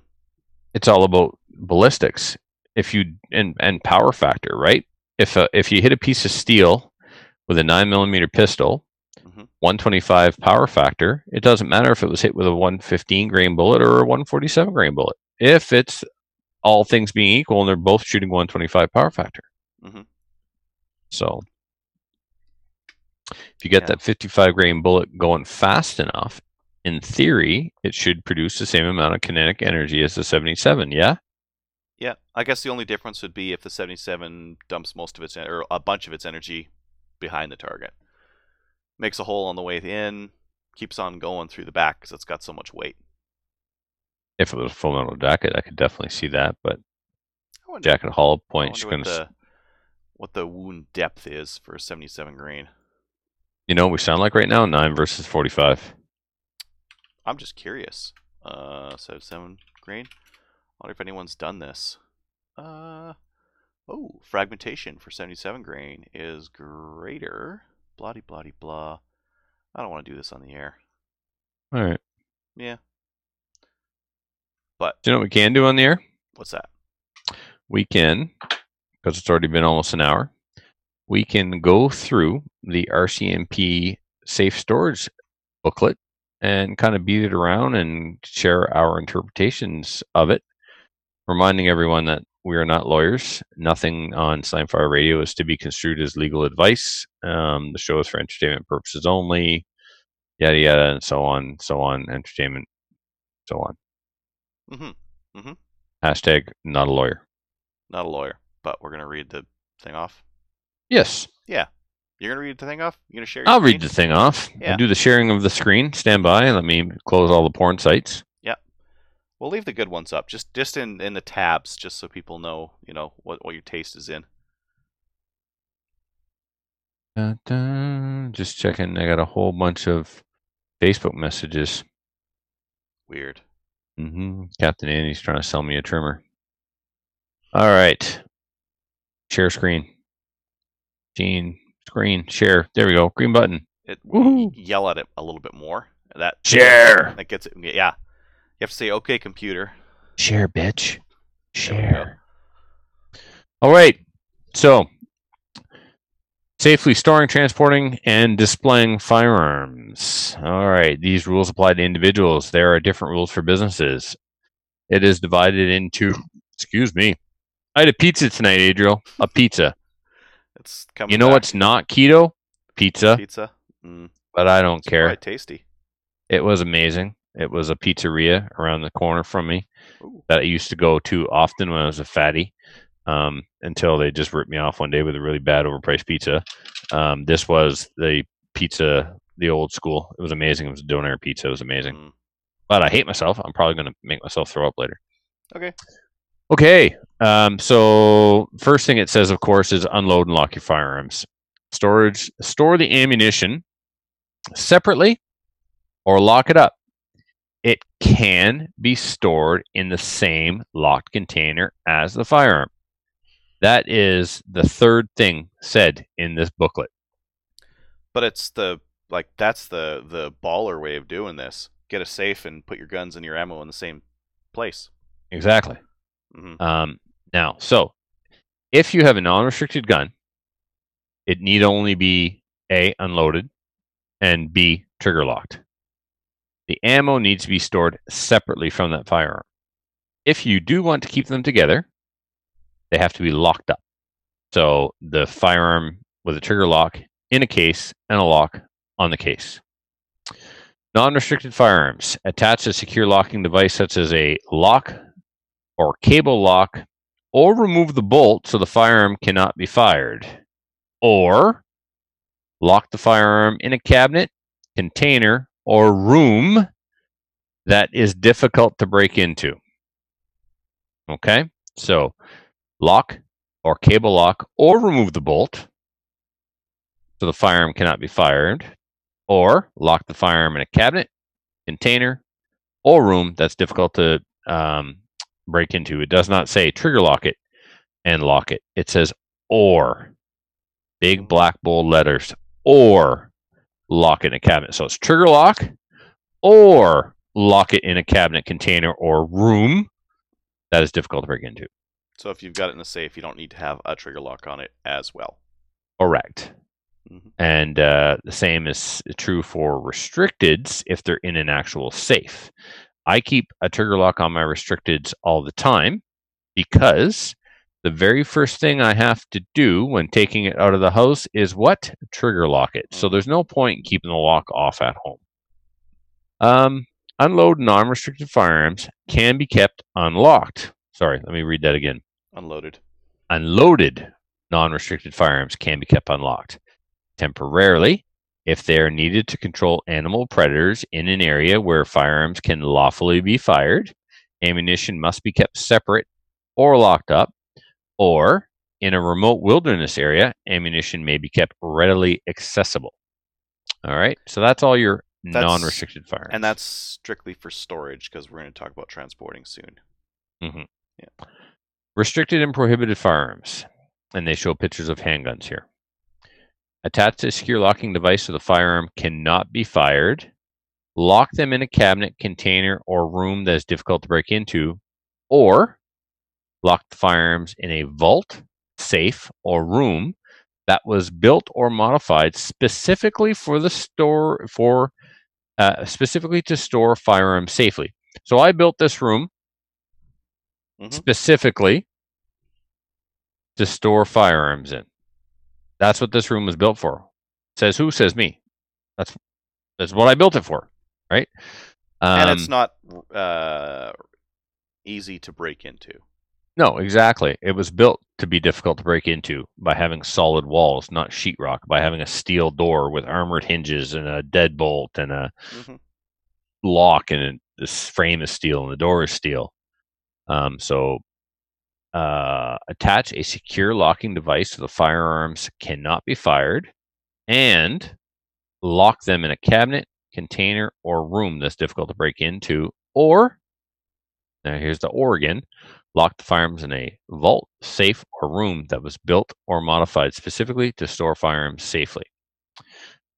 it's all about ballistics. If you and and power factor, right? If uh, if you hit a piece of steel with a nine millimeter pistol, Mhm. 125 power factor, it doesn't matter if it was hit with a 115 grain bullet or a 147 grain bullet. If it's all things being equal and they're both shooting 125 power factor. Mhm. So if you get Yeah. that 55 grain bullet going fast enough, in theory, it should produce the same amount of kinetic energy as the 77. Yeah. Yeah, I guess the only difference would be if the 77 dumps most of its or a bunch of its energy behind the target, makes a hole on the way in, keeps on going through the back because it's got so much weight. If it was a full metal jacket, I could definitely see that. But wonder, jacket hollow I point's wonder going what to, the what the wound depth is for a 77 grain. you know, what we sound like right now nine versus 45. I'm just curious. Uh, so grain. I wonder if anyone's done this. Uh, oh, fragmentation for 77 grain is greater. Bloody, bloody, blah. I don't want to do this on the air. All right. Yeah. But Do you know what we can do on the air? what's that? we can, because it's already been almost an hour, we can go through the RCMP safe storage booklet and kind of beat it around and share our interpretations of it, reminding everyone that we are not lawyers. Nothing on Slamfire Radio is to be construed as legal advice. Um, the show is for entertainment purposes only, yada yada, and so on, so on, entertainment, so on. Mm-hmm. Hashtag not a lawyer. Not a lawyer, but we're gonna read the thing off. Yes. Yeah. You're gonna read the thing off. You're gonna share. Your I'll screen? read the thing off. Yeah. I'll do the sharing of the screen. Stand by and let me close all the porn sites. We'll leave the good ones up, just just in in the tabs, just so people know, you know, what what your taste is in. Dun, dun. Just checking. I got a whole bunch of Facebook messages. Weird. hmm Captain Andy's trying to sell me a trimmer. All right. Share screen. Gene, screen, share. There we go. Green button. It yell at it a little bit more. That Share. That gets it. Yeah. You have to say, "Okay, computer." Share, bitch. Share. All right. So, safely storing, transporting, and displaying firearms. All right. These rules apply to individuals. There are different rules for businesses. It is divided into, excuse me. I had a pizza tonight, Adriel. A pizza. It's coming. You know back. what's not keto? Pizza. Pizza. Mm, But I don't it's care. Quite tasty. It was amazing. It was a pizzeria around the corner from me Ooh. that I used to go to often when I was a fatty. Um, until they just ripped me off one day with a really bad overpriced pizza. Um, this was the pizza, the old school. It was amazing. It was a donair pizza. It was amazing. Mm. But I hate myself. I'm probably going to make myself throw up later. Okay. Okay. Um, so first thing it says, of course, is unload and lock your firearms. Storage. Store the ammunition separately, or lock it up. It can be stored in the same locked container as the firearm. That is the third thing said in this booklet. But it's the like that's the the baller way of doing this. Get a safe and put your guns and your ammo in the same place. Exactly. Mm-hmm. Um, now, so if you have a non-restricted gun, it need only be a unloaded and b trigger locked. The ammo needs to be stored separately from that firearm. If you do want to keep them together, they have to be locked up. So the firearm with a trigger lock in a case and a lock on the case. Non-restricted firearms attach a secure locking device such as a lock or cable lock or remove the bolt so the firearm cannot be fired. Or lock the firearm in a cabinet, container, or room that is difficult to break into. Okay? So lock or cable lock or remove the bolt so the firearm cannot be fired. Or lock the firearm in a cabinet, container, or room that's difficult to um, break into. It does not say trigger lock it and lock it. It says or big black bold letters or lock in a cabinet. So it's trigger lock or lock it in a cabinet container or room that is difficult to break into. So if you've got it in a safe, you don't need to have a trigger lock on it as well. Correct. Mhm. And uh, the same is true for restricteds if they're in an actual safe. I keep a trigger lock on my restricteds all the time because the very first thing I have to do when taking it out of the house is what? Trigger lock it. So there's no point in keeping the lock off at home. Um, unload non restricted firearms can be kept unlocked. Sorry, let me read that again Unloaded. unloaded non restricted firearms can be kept unlocked temporarily if they are needed to control animal predators in an area where firearms can lawfully be fired. Ammunition must be kept separate or locked up, or in a remote wilderness area, ammunition may be kept readily accessible. All right, so that's all your That's- non restricted firearms. And that's strictly for storage because we're going to talk about transporting soon. Mm-hmm. Restricted and prohibited firearms. And they show pictures of handguns here. Attach a secure locking device so the firearm cannot be fired. Lock them in a cabinet, container, or room that is difficult to break into. Or lock the firearms in a vault, safe, or room that was built or modified specifically for the store for uh, specifically to store firearms safely. So I built this room Mhm. specifically to store firearms in. That's what this room was built for. Says who? Says me. That's that's what I built it for, right? Um, and it's not uh, easy to break into. No, exactly. It was built to be difficult to break into by having solid walls, not sheetrock, by having a steel door with armored hinges and a deadbolt and a hmm lock and this frame is steel and the door is steel. Um, so uh, attach a secure locking device so the firearms cannot be fired and lock them in a cabinet, container, or room that's difficult to break into. Or, now here's the or lock the firearms in a vault, safe, or room that was built or modified specifically to store firearms safely.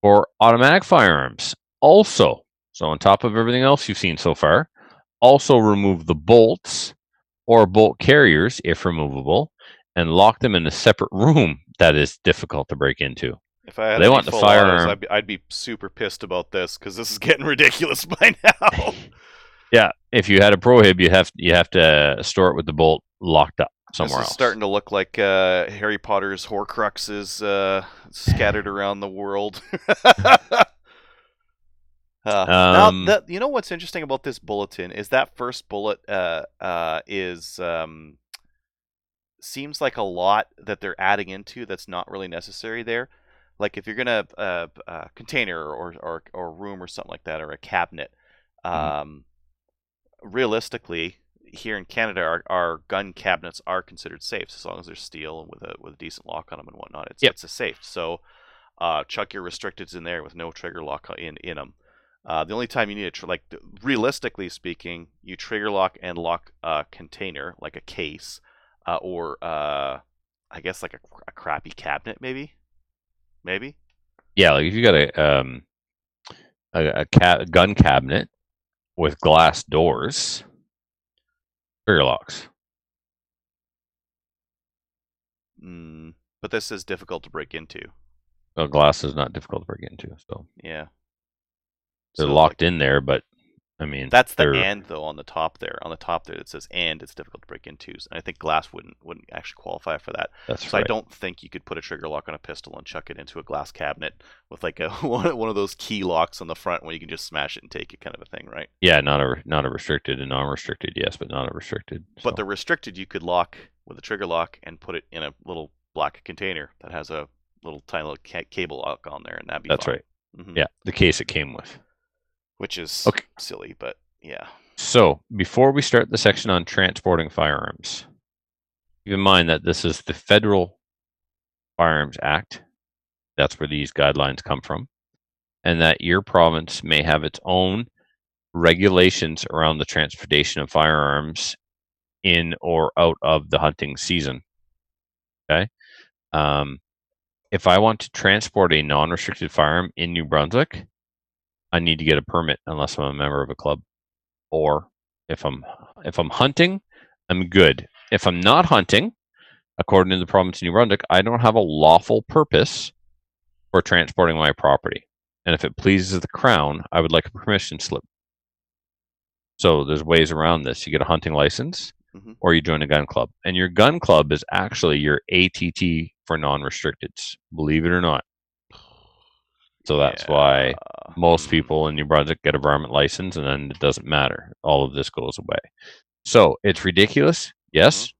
For automatic firearms, also, so on top of everything else you've seen so far, also remove the bolts or bolt carriers if removable and lock them in a separate room that is difficult to break into. If I had They want the firearm- I'd be, I'd be super pissed about this because this is getting ridiculous <laughs> by now. <laughs> Yeah, if you had a prohib, you have you have to store it with the bolt locked up somewhere this is else. starting to look like uh, Harry Potter's Horcruxes uh, scattered <sighs> around the world. <laughs> Uh, Um, now, the, you know what's interesting about this bulletin is that first bullet uh, uh, is um, seems like a lot that they're adding into that's not really necessary there. Like if you're gonna uh, uh, container or, or or room or something like that or a cabinet, Mhm. um, realistically, here in Canada, our, our gun cabinets are considered safes as long as they're steel and with a with a decent lock on them and whatnot. It's Yep. it's a safe. So uh, chuck your restricteds in there with no trigger lock in in them. Uh, the only time you need a tr- like realistically speaking, you trigger lock and lock a container like a case, uh, or uh, I guess like a, a crappy cabinet maybe, maybe. Yeah, like if you got a um a, a ca- gun cabinet with glass doors, trigger locks. Mm, but this is difficult to break into. Well, glass is not difficult to break into, so Yeah. they're So, locked like, in there. But I mean, That's the they're- and though on the top there. On the top there it says and it's difficult to break into. And I think glass wouldn't wouldn't actually qualify for that. That's So right. I don't think you could put a trigger lock on a pistol and chuck it into a glass cabinet with like a <laughs> one, of those key locks on the front where you can just smash it and take it kind of a thing, right? Yeah, not a not a restricted and non-restricted, yes, but not a restricted. But the restricted you could lock with a trigger lock and put it in a little black container that has a little tiny little ca- cable lock on there, and that'd be that's right. Mhm. Yeah, the case it came with. Which is Okay. silly, but yeah. So before we start the section on transporting firearms, keep in mind that this is the Federal Firearms Act. That's where these guidelines come from, and that your province may have its own regulations around the transportation of firearms in or out of the hunting season. Okay. Um, if I want to transport a non-restricted firearm in New Brunswick, I need to get a permit unless I'm a member of a club. Or if I'm if I'm hunting, I'm good. If I'm not hunting, according to the province of New Brunswick, I don't have a lawful purpose for transporting my property. And if it pleases the crown, I would like a permission slip. So there's ways around this. You get a hunting license Mhm. or you join a gun club. And your gun club is actually your ATT for non-restricteds, believe it or not. So that's why most Hmm. people in New Brunswick get a varmint license and then it doesn't matter. All of this goes away. So it's ridiculous, yes,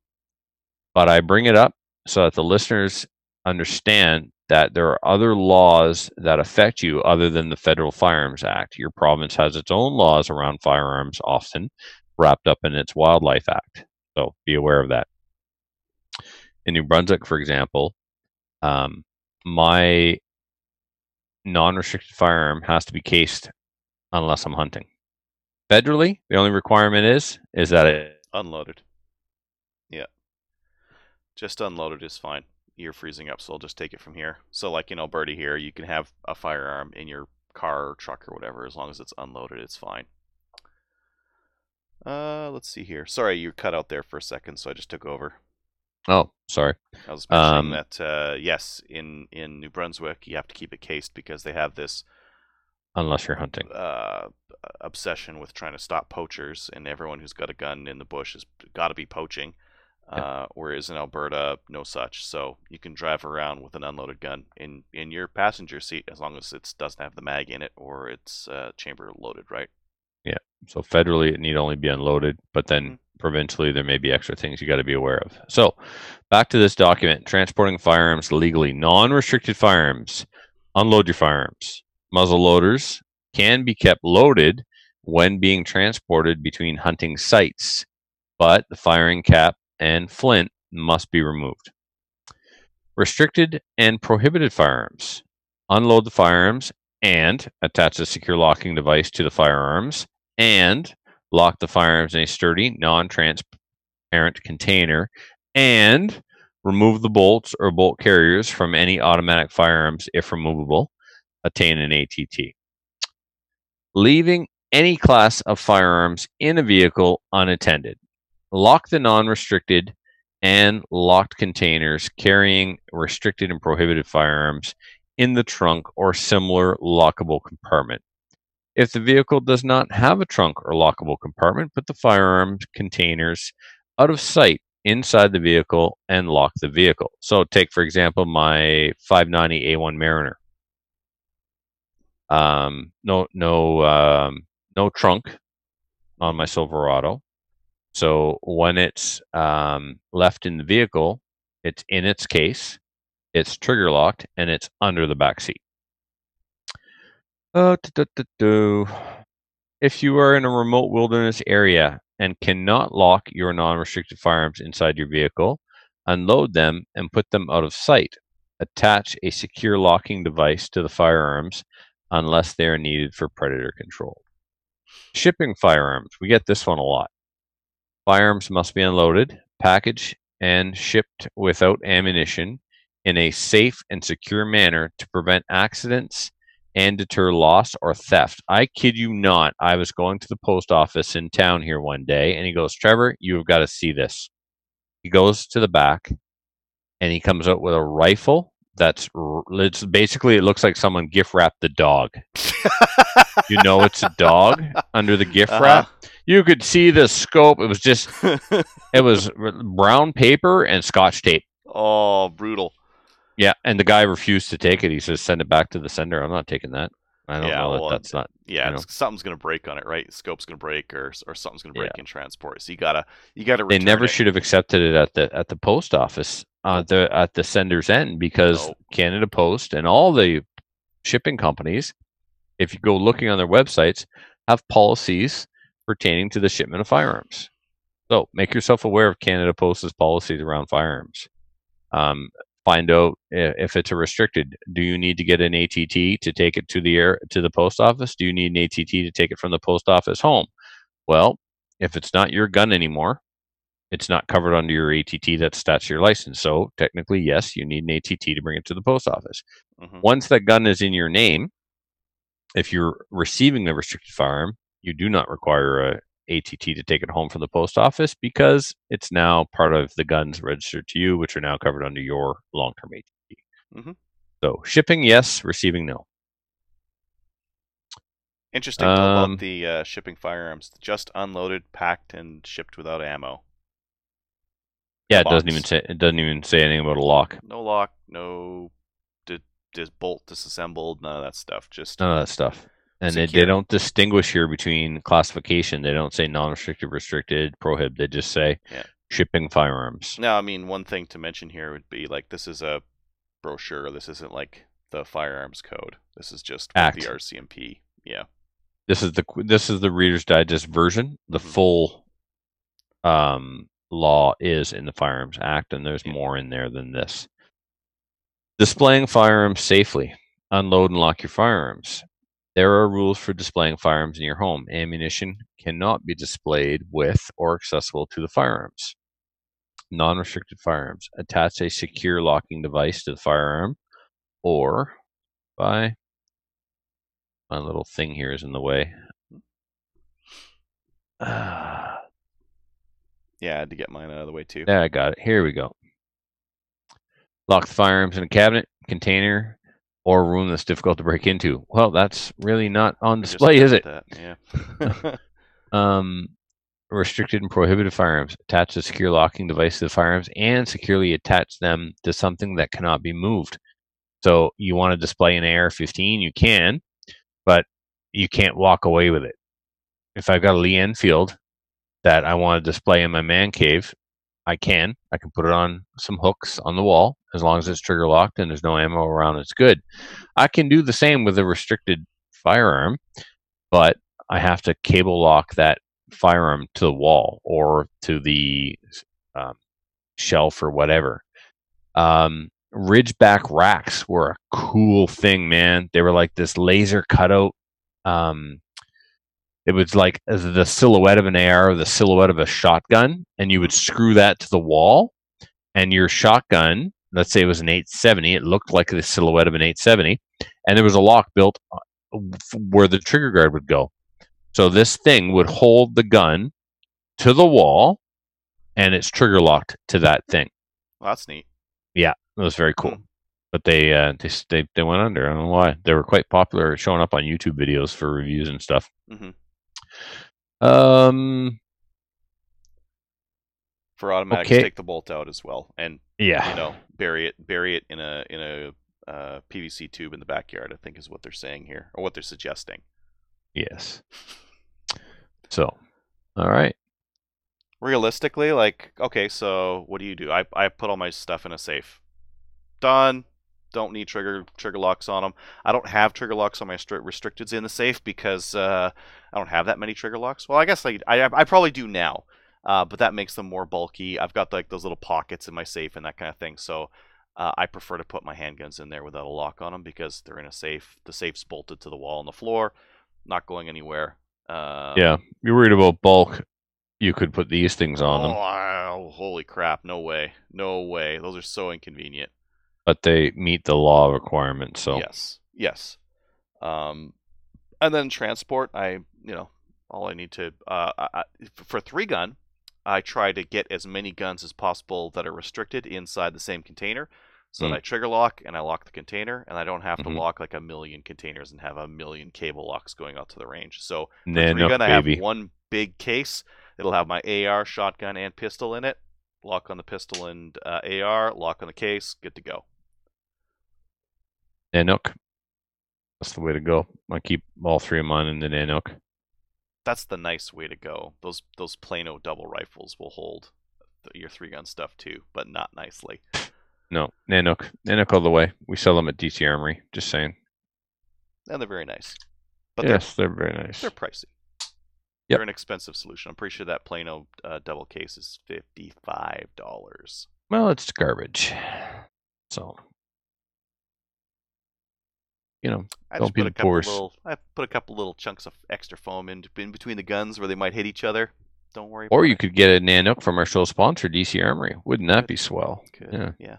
but I bring it up so that the listeners understand that there are other laws that affect you other than the Federal Firearms Act. Your province has its own laws around firearms, often wrapped up in its Wildlife Act. So be aware of that. In New Brunswick, for example, um, my non-restricted firearm has to be cased unless I'm hunting. Federally, the only requirement is is that it Unloaded. Yeah. Just unloaded is fine. You're freezing up, so I'll just take it from here. So, like in Alberta here, you can have a firearm in your car or truck or whatever, as long as it's unloaded, it's fine. Uh, let's see here. Sorry, you cut out there for a second, so I just took over. Oh sorry I was mentioning Um, that uh, yes, in in New Brunswick, you have to keep it cased because they have this unless you're hunting. uh, obsession with trying to stop poachers, and everyone who's got a gun in the bush has got to be poaching. Yeah. Uh, whereas in Alberta, no such. So you can drive around with an unloaded gun in in your passenger seat as long as it doesn't have the mag in it or it's uh, chamber loaded, right? Yeah. So federally, it need only be unloaded, but then provincially, there may be extra things you got to be aware of. So, back to this document transporting firearms legally, non restricted firearms, unload your firearms. Muzzle loaders can be kept loaded when being transported between hunting sites, but the firing cap and flint must be removed. Restricted and prohibited firearms. Unload the firearms and attach a secure locking device to the firearms and lock the firearms in a sturdy, non transparent container and remove the bolts or bolt carriers from any automatic firearms if removable. Attain an ATT. Leaving any class of firearms in a vehicle unattended. Lock the non restricted and locked containers carrying restricted and prohibited firearms in the trunk or similar lockable compartment. If the vehicle does not have a trunk or lockable compartment, put the firearms containers out of sight inside the vehicle and lock the vehicle. So, take for example my 590 A1 Mariner. Um, no, no, um, no trunk on my Silverado. So when it's um, left in the vehicle, it's in its case, it's trigger locked, and it's under the back seat. Uh, if you are in a remote wilderness area and cannot lock your non restricted firearms inside your vehicle, unload them and put them out of sight. Attach a secure locking device to the firearms unless they are needed for predator control. Shipping firearms. We get this one a lot. Firearms must be unloaded, packaged, and shipped without ammunition in a safe and secure manner to prevent accidents and deter loss or theft. I kid you not. I was going to the post office in town here one day, and he goes, Trevor, you've got to see this. He goes to the back and he comes out with a rifle that's it's basically it looks like someone gift wrapped the dog. <laughs> you know it's a dog under the gift uh-huh. wrap. You could see the scope. It was just <laughs> it was brown paper and scotch tape. Oh, brutal. Yeah, and the guy refused to take it. He says, "Send it back to the sender. I'm not taking that." I don't yeah, know well, that that's not. Yeah, something's gonna break on it, right? Scope's gonna break, or or something's gonna break yeah. in transport. So you gotta you gotta. They never it. should have accepted it at the at the post office uh, the at the sender's end because no. Canada Post and all the shipping companies, if you go looking on their websites, have policies pertaining to the shipment of firearms. So make yourself aware of Canada Post's policies around firearms. Um, find out if it's a restricted. Do you need to get an ATT to take it to the air to the post office? Do you need an ATT to take it from the post office home? Well, if it's not your gun anymore, it's not covered under your ATT that's that's your license. So technically, yes, you need an ATT to bring it to the post office. Mm-hmm. Once that gun is in your name, if you're receiving a restricted firearm, you do not require a ATT to take it home from the post office because it's now part of the guns registered to you, which are now covered under your long-term ATT. Mm-hmm. So shipping, yes. Receiving, no. Interesting um, about the uh, shipping firearms. Just unloaded, packed, and shipped without ammo. Yeah, it doesn't even say it doesn't even say anything about a lock. No lock, no bolt disassembled, none of that stuff. Just none of that stuff. And they, they don't distinguish here between classification. They don't say non-restricted, restricted, prohibit. They just say yeah. shipping firearms. Now, I mean, one thing to mention here would be like this is a brochure. This isn't like the firearms code. This is just the RCMP. Yeah. This is the this is the Reader's Digest version. The mm-hmm. full um law is in the Firearms Act, and there's more in there than this. Displaying firearms safely. Unload and lock your firearms. There are rules for displaying firearms in your home. Ammunition cannot be displayed with or accessible to the firearms. Non restricted firearms. Attach a secure locking device to the firearm or by my little thing here is in the way. Uh, <sighs> yeah, I had to get mine out of the way too. Yeah, I got it. Here we go. Lock the firearms in a cabinet, container, or a room that's difficult to break into. Well, that's really not on display, is it? That. Yeah. <laughs> um, restricted and prohibited firearms. Attach a secure locking device to the firearms and securely attach them to something that cannot be moved. So you want to display an AR-15, you can, but you can't walk away with it. If I've got a Lee Enfield that I want to display in my man cave, I can. I can put it on some hooks on the wall as long as it's trigger locked and there's no ammo around. It's good. I can do the same with a restricted firearm, but I have to cable lock that firearm to the wall or to the um, shelf or whatever. Um, Ridgeback racks were a cool thing, man. They were like this laser cutout. Um, it was like the silhouette of an AR or the silhouette of a shotgun, and you would screw that to the wall, and your shotgun, let's say it was an 870, it looked like the silhouette of an 870, and there was a lock built uh, where the trigger guard would go. So this thing would hold the gun to the wall, and it's trigger locked to that thing. Well, that's neat. Yeah, it was very cool. Hmm. But they, uh, they they they went under. I don't know why. They were quite popular, showing up on YouTube videos for reviews and stuff. Mhm. Um. For automatics, Okay. take the bolt out as well, and Yeah. you know bury it bury it in a in a uh, PVC tube in the backyard. I think is what they're saying here, or what they're suggesting. Yes. So, all right. Realistically, like okay, so what do you do? I I put all my stuff in a safe. Done. Don't need trigger trigger locks on them. I don't have trigger locks on my stri- restricteds in the safe because uh, I don't have that many trigger locks. Well, I guess I I, I probably do now, uh, but that makes them more bulky. I've got like those little pockets in my safe and that kind of thing. So uh, I prefer to put my handguns in there without a lock on them because they're in a safe. The safe's bolted to the wall and the floor, not going anywhere. Uh, Yeah, you're worried about bulk. You could put these things on them, Oh, holy crap! No way, no way. Those are so inconvenient. But they meet the law requirements. So, Yes, yes. Um, and then transport. I, you know, all I need to uh, I, for three gun, I try to get as many guns as possible that are restricted inside the same container, so Mm. that I trigger lock and I lock the container, and I don't have to Mhm. lock like a million containers and have a million cable locks going out to the range. So for Nanuk, three gun, I have one big case. It'll have my AR, shotgun, and pistol in it. Lock on the pistol and uh, AR. Lock on the case. Good to go. Nanuk. That's the way to go. I keep all three of mine in the Nanuk. that's the nice way to go. Those those Plano double rifles will hold your three gun stuff too, but not nicely. No, Nanuk. Nanuk all the way. We sell them at DC Armory. Just saying. And they're very nice, but yes, they're very nice. they're they're pricey. Yep. They're an expensive solution. I'm pretty sure that Plano uh, double case is fifty five dollars. Well, it's garbage. So, you know, I Don't just be put a poorest. little I put a couple little chunks of extra foam in, in between the guns where they might hit each other. Don't worry. or you it. could get a Nanuk from our show sponsor, DC Armory. Wouldn't that be swell? Could, Yeah, yeah.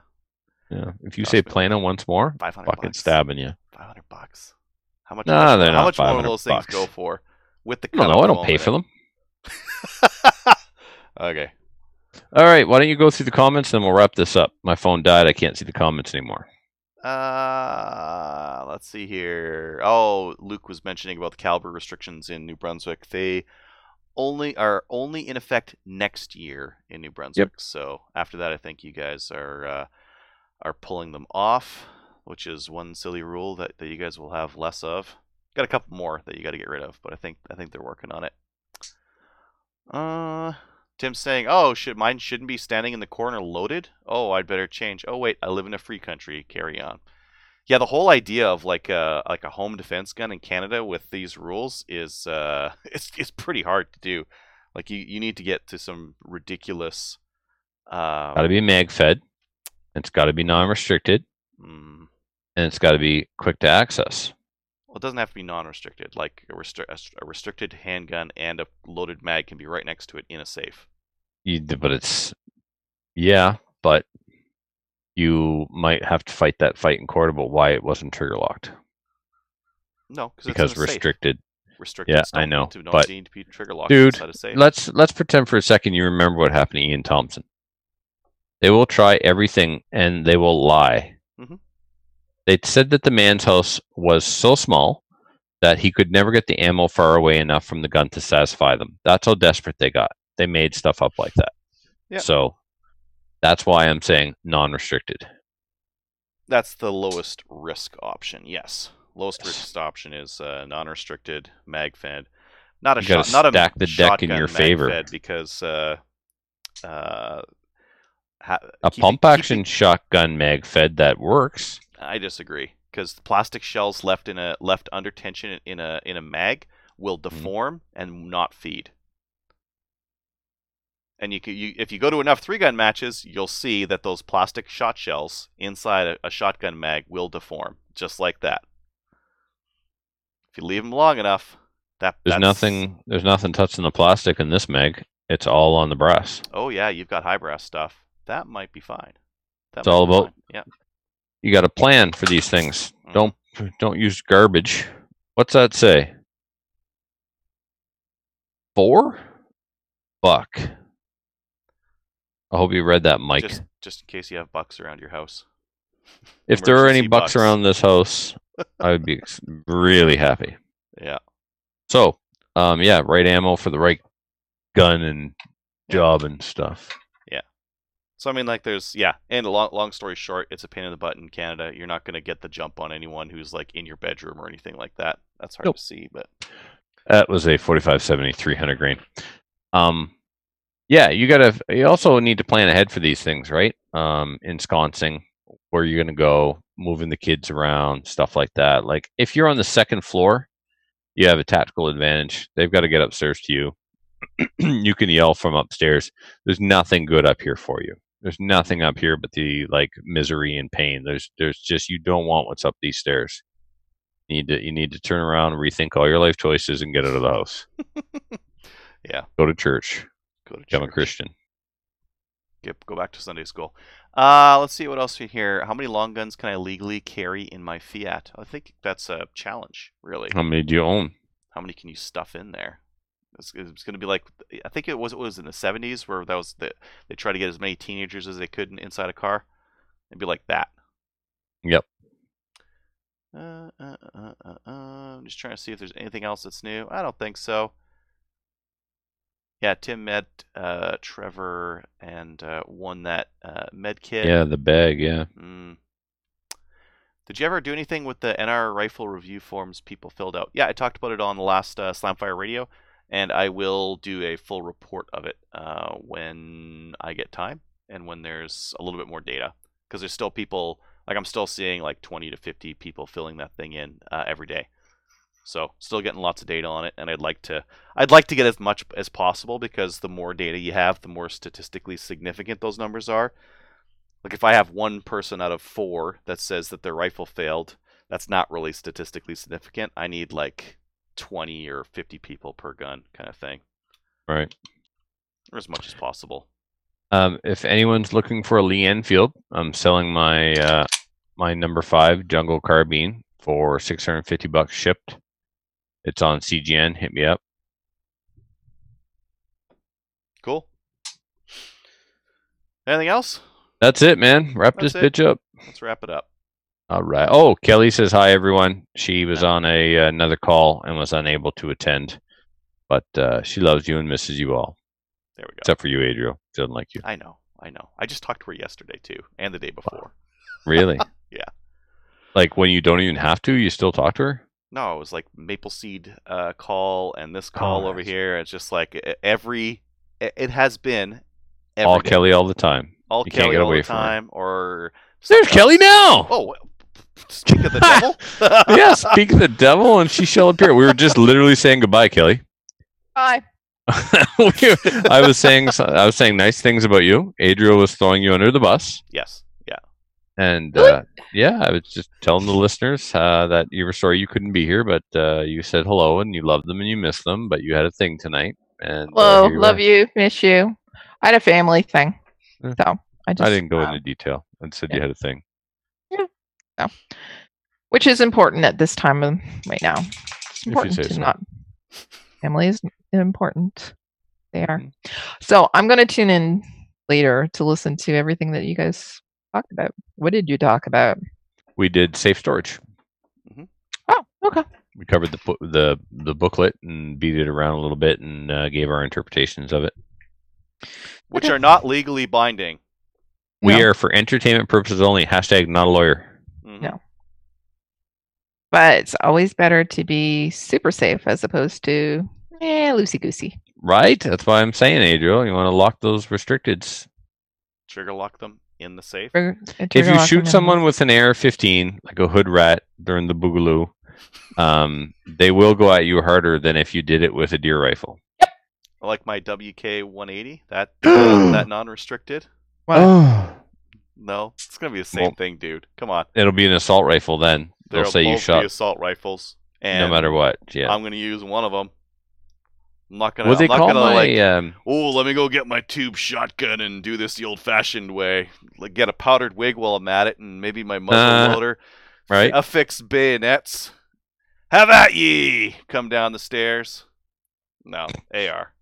yeah. If you Cost say Plano once more, fucking bucks. stabbing you. Five hundred bucks. How much? Nah, much, they're how not much more 500 those things go for? With the No, no, I don't pay for them. <laughs> okay. All right, why don't you go through the comments, and then we'll wrap this up. My phone died. I can't see the comments anymore. Uh, let's see here. Oh, Luke was mentioning about the caliber restrictions in New Brunswick. They only are only in effect next year in New Brunswick. So after that, I think you guys are uh, are pulling them off, which is one silly rule that, that you guys will have less of. Got a couple more that you got to get rid of, but I think I think they're working on it. Uh, Tim's saying, "Oh, should mine shouldn't be standing in the corner loaded? Oh, I'd better change. Oh, wait, I live in a free country. Carry on." Yeah, the whole idea of like a like a home defense gun in Canada with these rules is uh <laughs> it's it's pretty hard to do. Like you you need to get to some ridiculous um Got to be mag fed. It's got to be non-restricted, mm, and it's got to be quick to access. well, it doesn't have to be non-restricted. Like a, restri- a restricted handgun and a loaded mag can be right next to it in a safe. You, but it's yeah, but you might have to fight that fight in court about why it wasn't trigger locked No, because a safe. restricted. restricted Yeah, I know, to, but- need to be trigger locked Dude, inside a safe. Let's let's pretend for a second you remember what happened to Ian Thomson. They will try everything and they will lie. Mhm. They said that the man's house was so small that he could never get the ammo far away enough from the gun to satisfy them. That's how desperate they got. They made stuff up like that. Yeah. So that's why I'm saying non-restricted. That's the lowest risk option. Yes, lowest Yes. risk option is uh, non-restricted mag fed. Not a You shot, not a stack the deck in your favor. because uh, uh, ha- A keeping- pump action keeping- shotgun mag fed that works. I disagree because the plastic shells left in a left under tension in a in a mag will Mm-hmm. deform and not feed. And you, can, you if you go to enough three gun matches, you'll see that those plastic shot shells inside a, a shotgun mag will deform just like that. If you leave them long enough, that There's that's- nothing. There's nothing touching the plastic in this mag. It's all on the brass. Oh yeah, you've got high brass stuff. That might be fine. That It's all about- yeah. You got a plan for these things. Mhm. Don't don't use garbage. What's that say? Four buck. I hope you read that, Mike. Just just in case you have bucks around your house. <laughs> if there are any bucks, bucks. around this house, I would be really happy. Yeah. So, um, yeah, right ammo for the right gun and job and stuff. Yeah. So I mean, like, there's yeah, and long, long story short, it's a pain in the butt in Canada. You're not going to get the jump on anyone who's like in your bedroom or anything like that. That's hard Nope. to see, but That was a 4570 300 grain. Um, yeah, you gotta. You also need to plan ahead for these things, right? Um, ensconcing, where you're gonna go, moving the kids around, stuff like that. Like if you're on the second floor, you have a tactical advantage. They've got to get upstairs to you. <clears throat> you can yell from upstairs. There's nothing good up here for you. There's nothing up here but the like misery and pain. There's there's just you don't want what's up these stairs. You need to you need to turn around, rethink all your life choices, and get out of the house. <laughs> yeah, Go to church. Go to Become a. Christian. Get, go back to Sunday school. Uh, let's see what else we hear. How many long guns can I legally carry in my Fiat? I think that's a challenge, really. How many do you own? How many can you stuff in there? It's, it's going to be like I think it was it was in the 70s where that was the they tried to get as many teenagers as they could in, inside a car. It'd be like that. Yep. Uh, uh, uh, uh, uh, I'm just trying to see if there's anything else that's new. I don't think so. Yeah, Tim met uh, Trevor and uh, won that uh, med kit. Yeah, the bag. Yeah. Mm. Did you ever do anything with the NR rifle review forms people filled out? Yeah, I talked about it on the last uh, Slamfire Radio, and I will do a full report of it uh, when I get time and when there's a little bit more data. Because there's still people, like I'm still seeing like 20 to 50 people filling that thing in uh, every day. So still getting lots of data on it, and I'd like to, I'd like to get as much as possible because the more data you have, the more statistically significant those numbers are. Like if I have one person out of four that says that their rifle failed, that's not really statistically significant. I need like 20 or 50 people per gun kind of thing, Right. or as much as possible. Um, if anyone's looking for a Lee Enfield, I'm selling my uh, my number five jungle carbine for 650 bucks shipped. It's on CGN. Hit me up. Cool. Anything else? That's it, man. Wrap That's this it. bitch up. Let's wrap it up. All right. Oh, Kelly says hi, everyone. She was on a another call and was unable to attend, but uh, she loves you and misses you all, There we go. except for you, Adriel. Doesn't like you. I know. I know. I just talked to her yesterday too, and the day before. Really? <laughs> Yeah. Like when you don't even have to, you still talk to her. No, it was like maple seed uh, call and this call Oh, over nice. here. It's just like every. It it has been. Every all day. Kelly all the time. all you can't Kelly get all away the from her. time, or There's something Kelly now. Oh, <laughs> speak of the devil. <laughs> yeah, speak of the devil, and she shall appear. We were just literally saying goodbye, Kelly. Bye. <laughs> I was saying I was saying nice things about you. Adriel was throwing you under the bus, Yes. And uh, yeah, I was just telling the listeners uh, that you were sorry you couldn't be here, but uh, you said hello and you loved them and you missed them, but you had a thing tonight. And uh, Hello, here love are. you, miss you. I had a family thing, Yeah. so I just I didn't go um, into detail. I said yeah. you had a thing. Yeah. Which is important at this time of right now. It's you important say to so. not family is important. They are. Mhm. So I'm going to tune in later to listen to everything that you guys talked about. What did you talk about? We did safe storage. Oh, okay. We covered the the the booklet and beat it around a little bit and uh, gave our interpretations of it. Which are not legally binding. We No. are for entertainment purposes only. Hashtag not a lawyer. Mhm. No. But it's always better to be super safe as opposed to Eh, loosey goosey. Right? That's why I'm saying, Adriel, you want to lock those restricteds. Trigger lock them in the safe. If you shoot someone with an AR-15, like a hood rat during the boogaloo, um, they will go at you harder than if you did it with a deer rifle. I like my WK 180. That that <gasps> non-restricted. Oh. No, it's gonna be the same Well- thing, dude. Come on. It'll be an assault rifle then. They'll There'll say you shot be assault rifles, and no matter what. Yeah. I'm gonna use one of them. I'm not gonna. what they I'm call gonna my like. um, Oh, let me go get my tube shotgun and do this the old-fashioned way. Like get a powdered wig while I'm at it, and maybe my muzzle Uh, right? Affix bayonets. Have at ye! Come down the stairs. No, AR.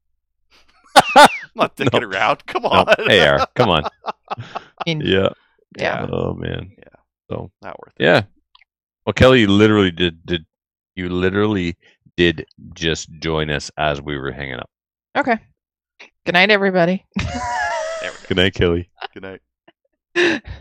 I'm <laughs> not thinking No. around. Come No, on. AR. Come on. <laughs> Yeah. yeah. Oh man. Yeah. So not worth it. Yeah. Well, Kelly, you literally did did you literally did just join us as we were hanging up. Okay. Good night, everybody. There we go. Good night, Kelly. Good night. <laughs>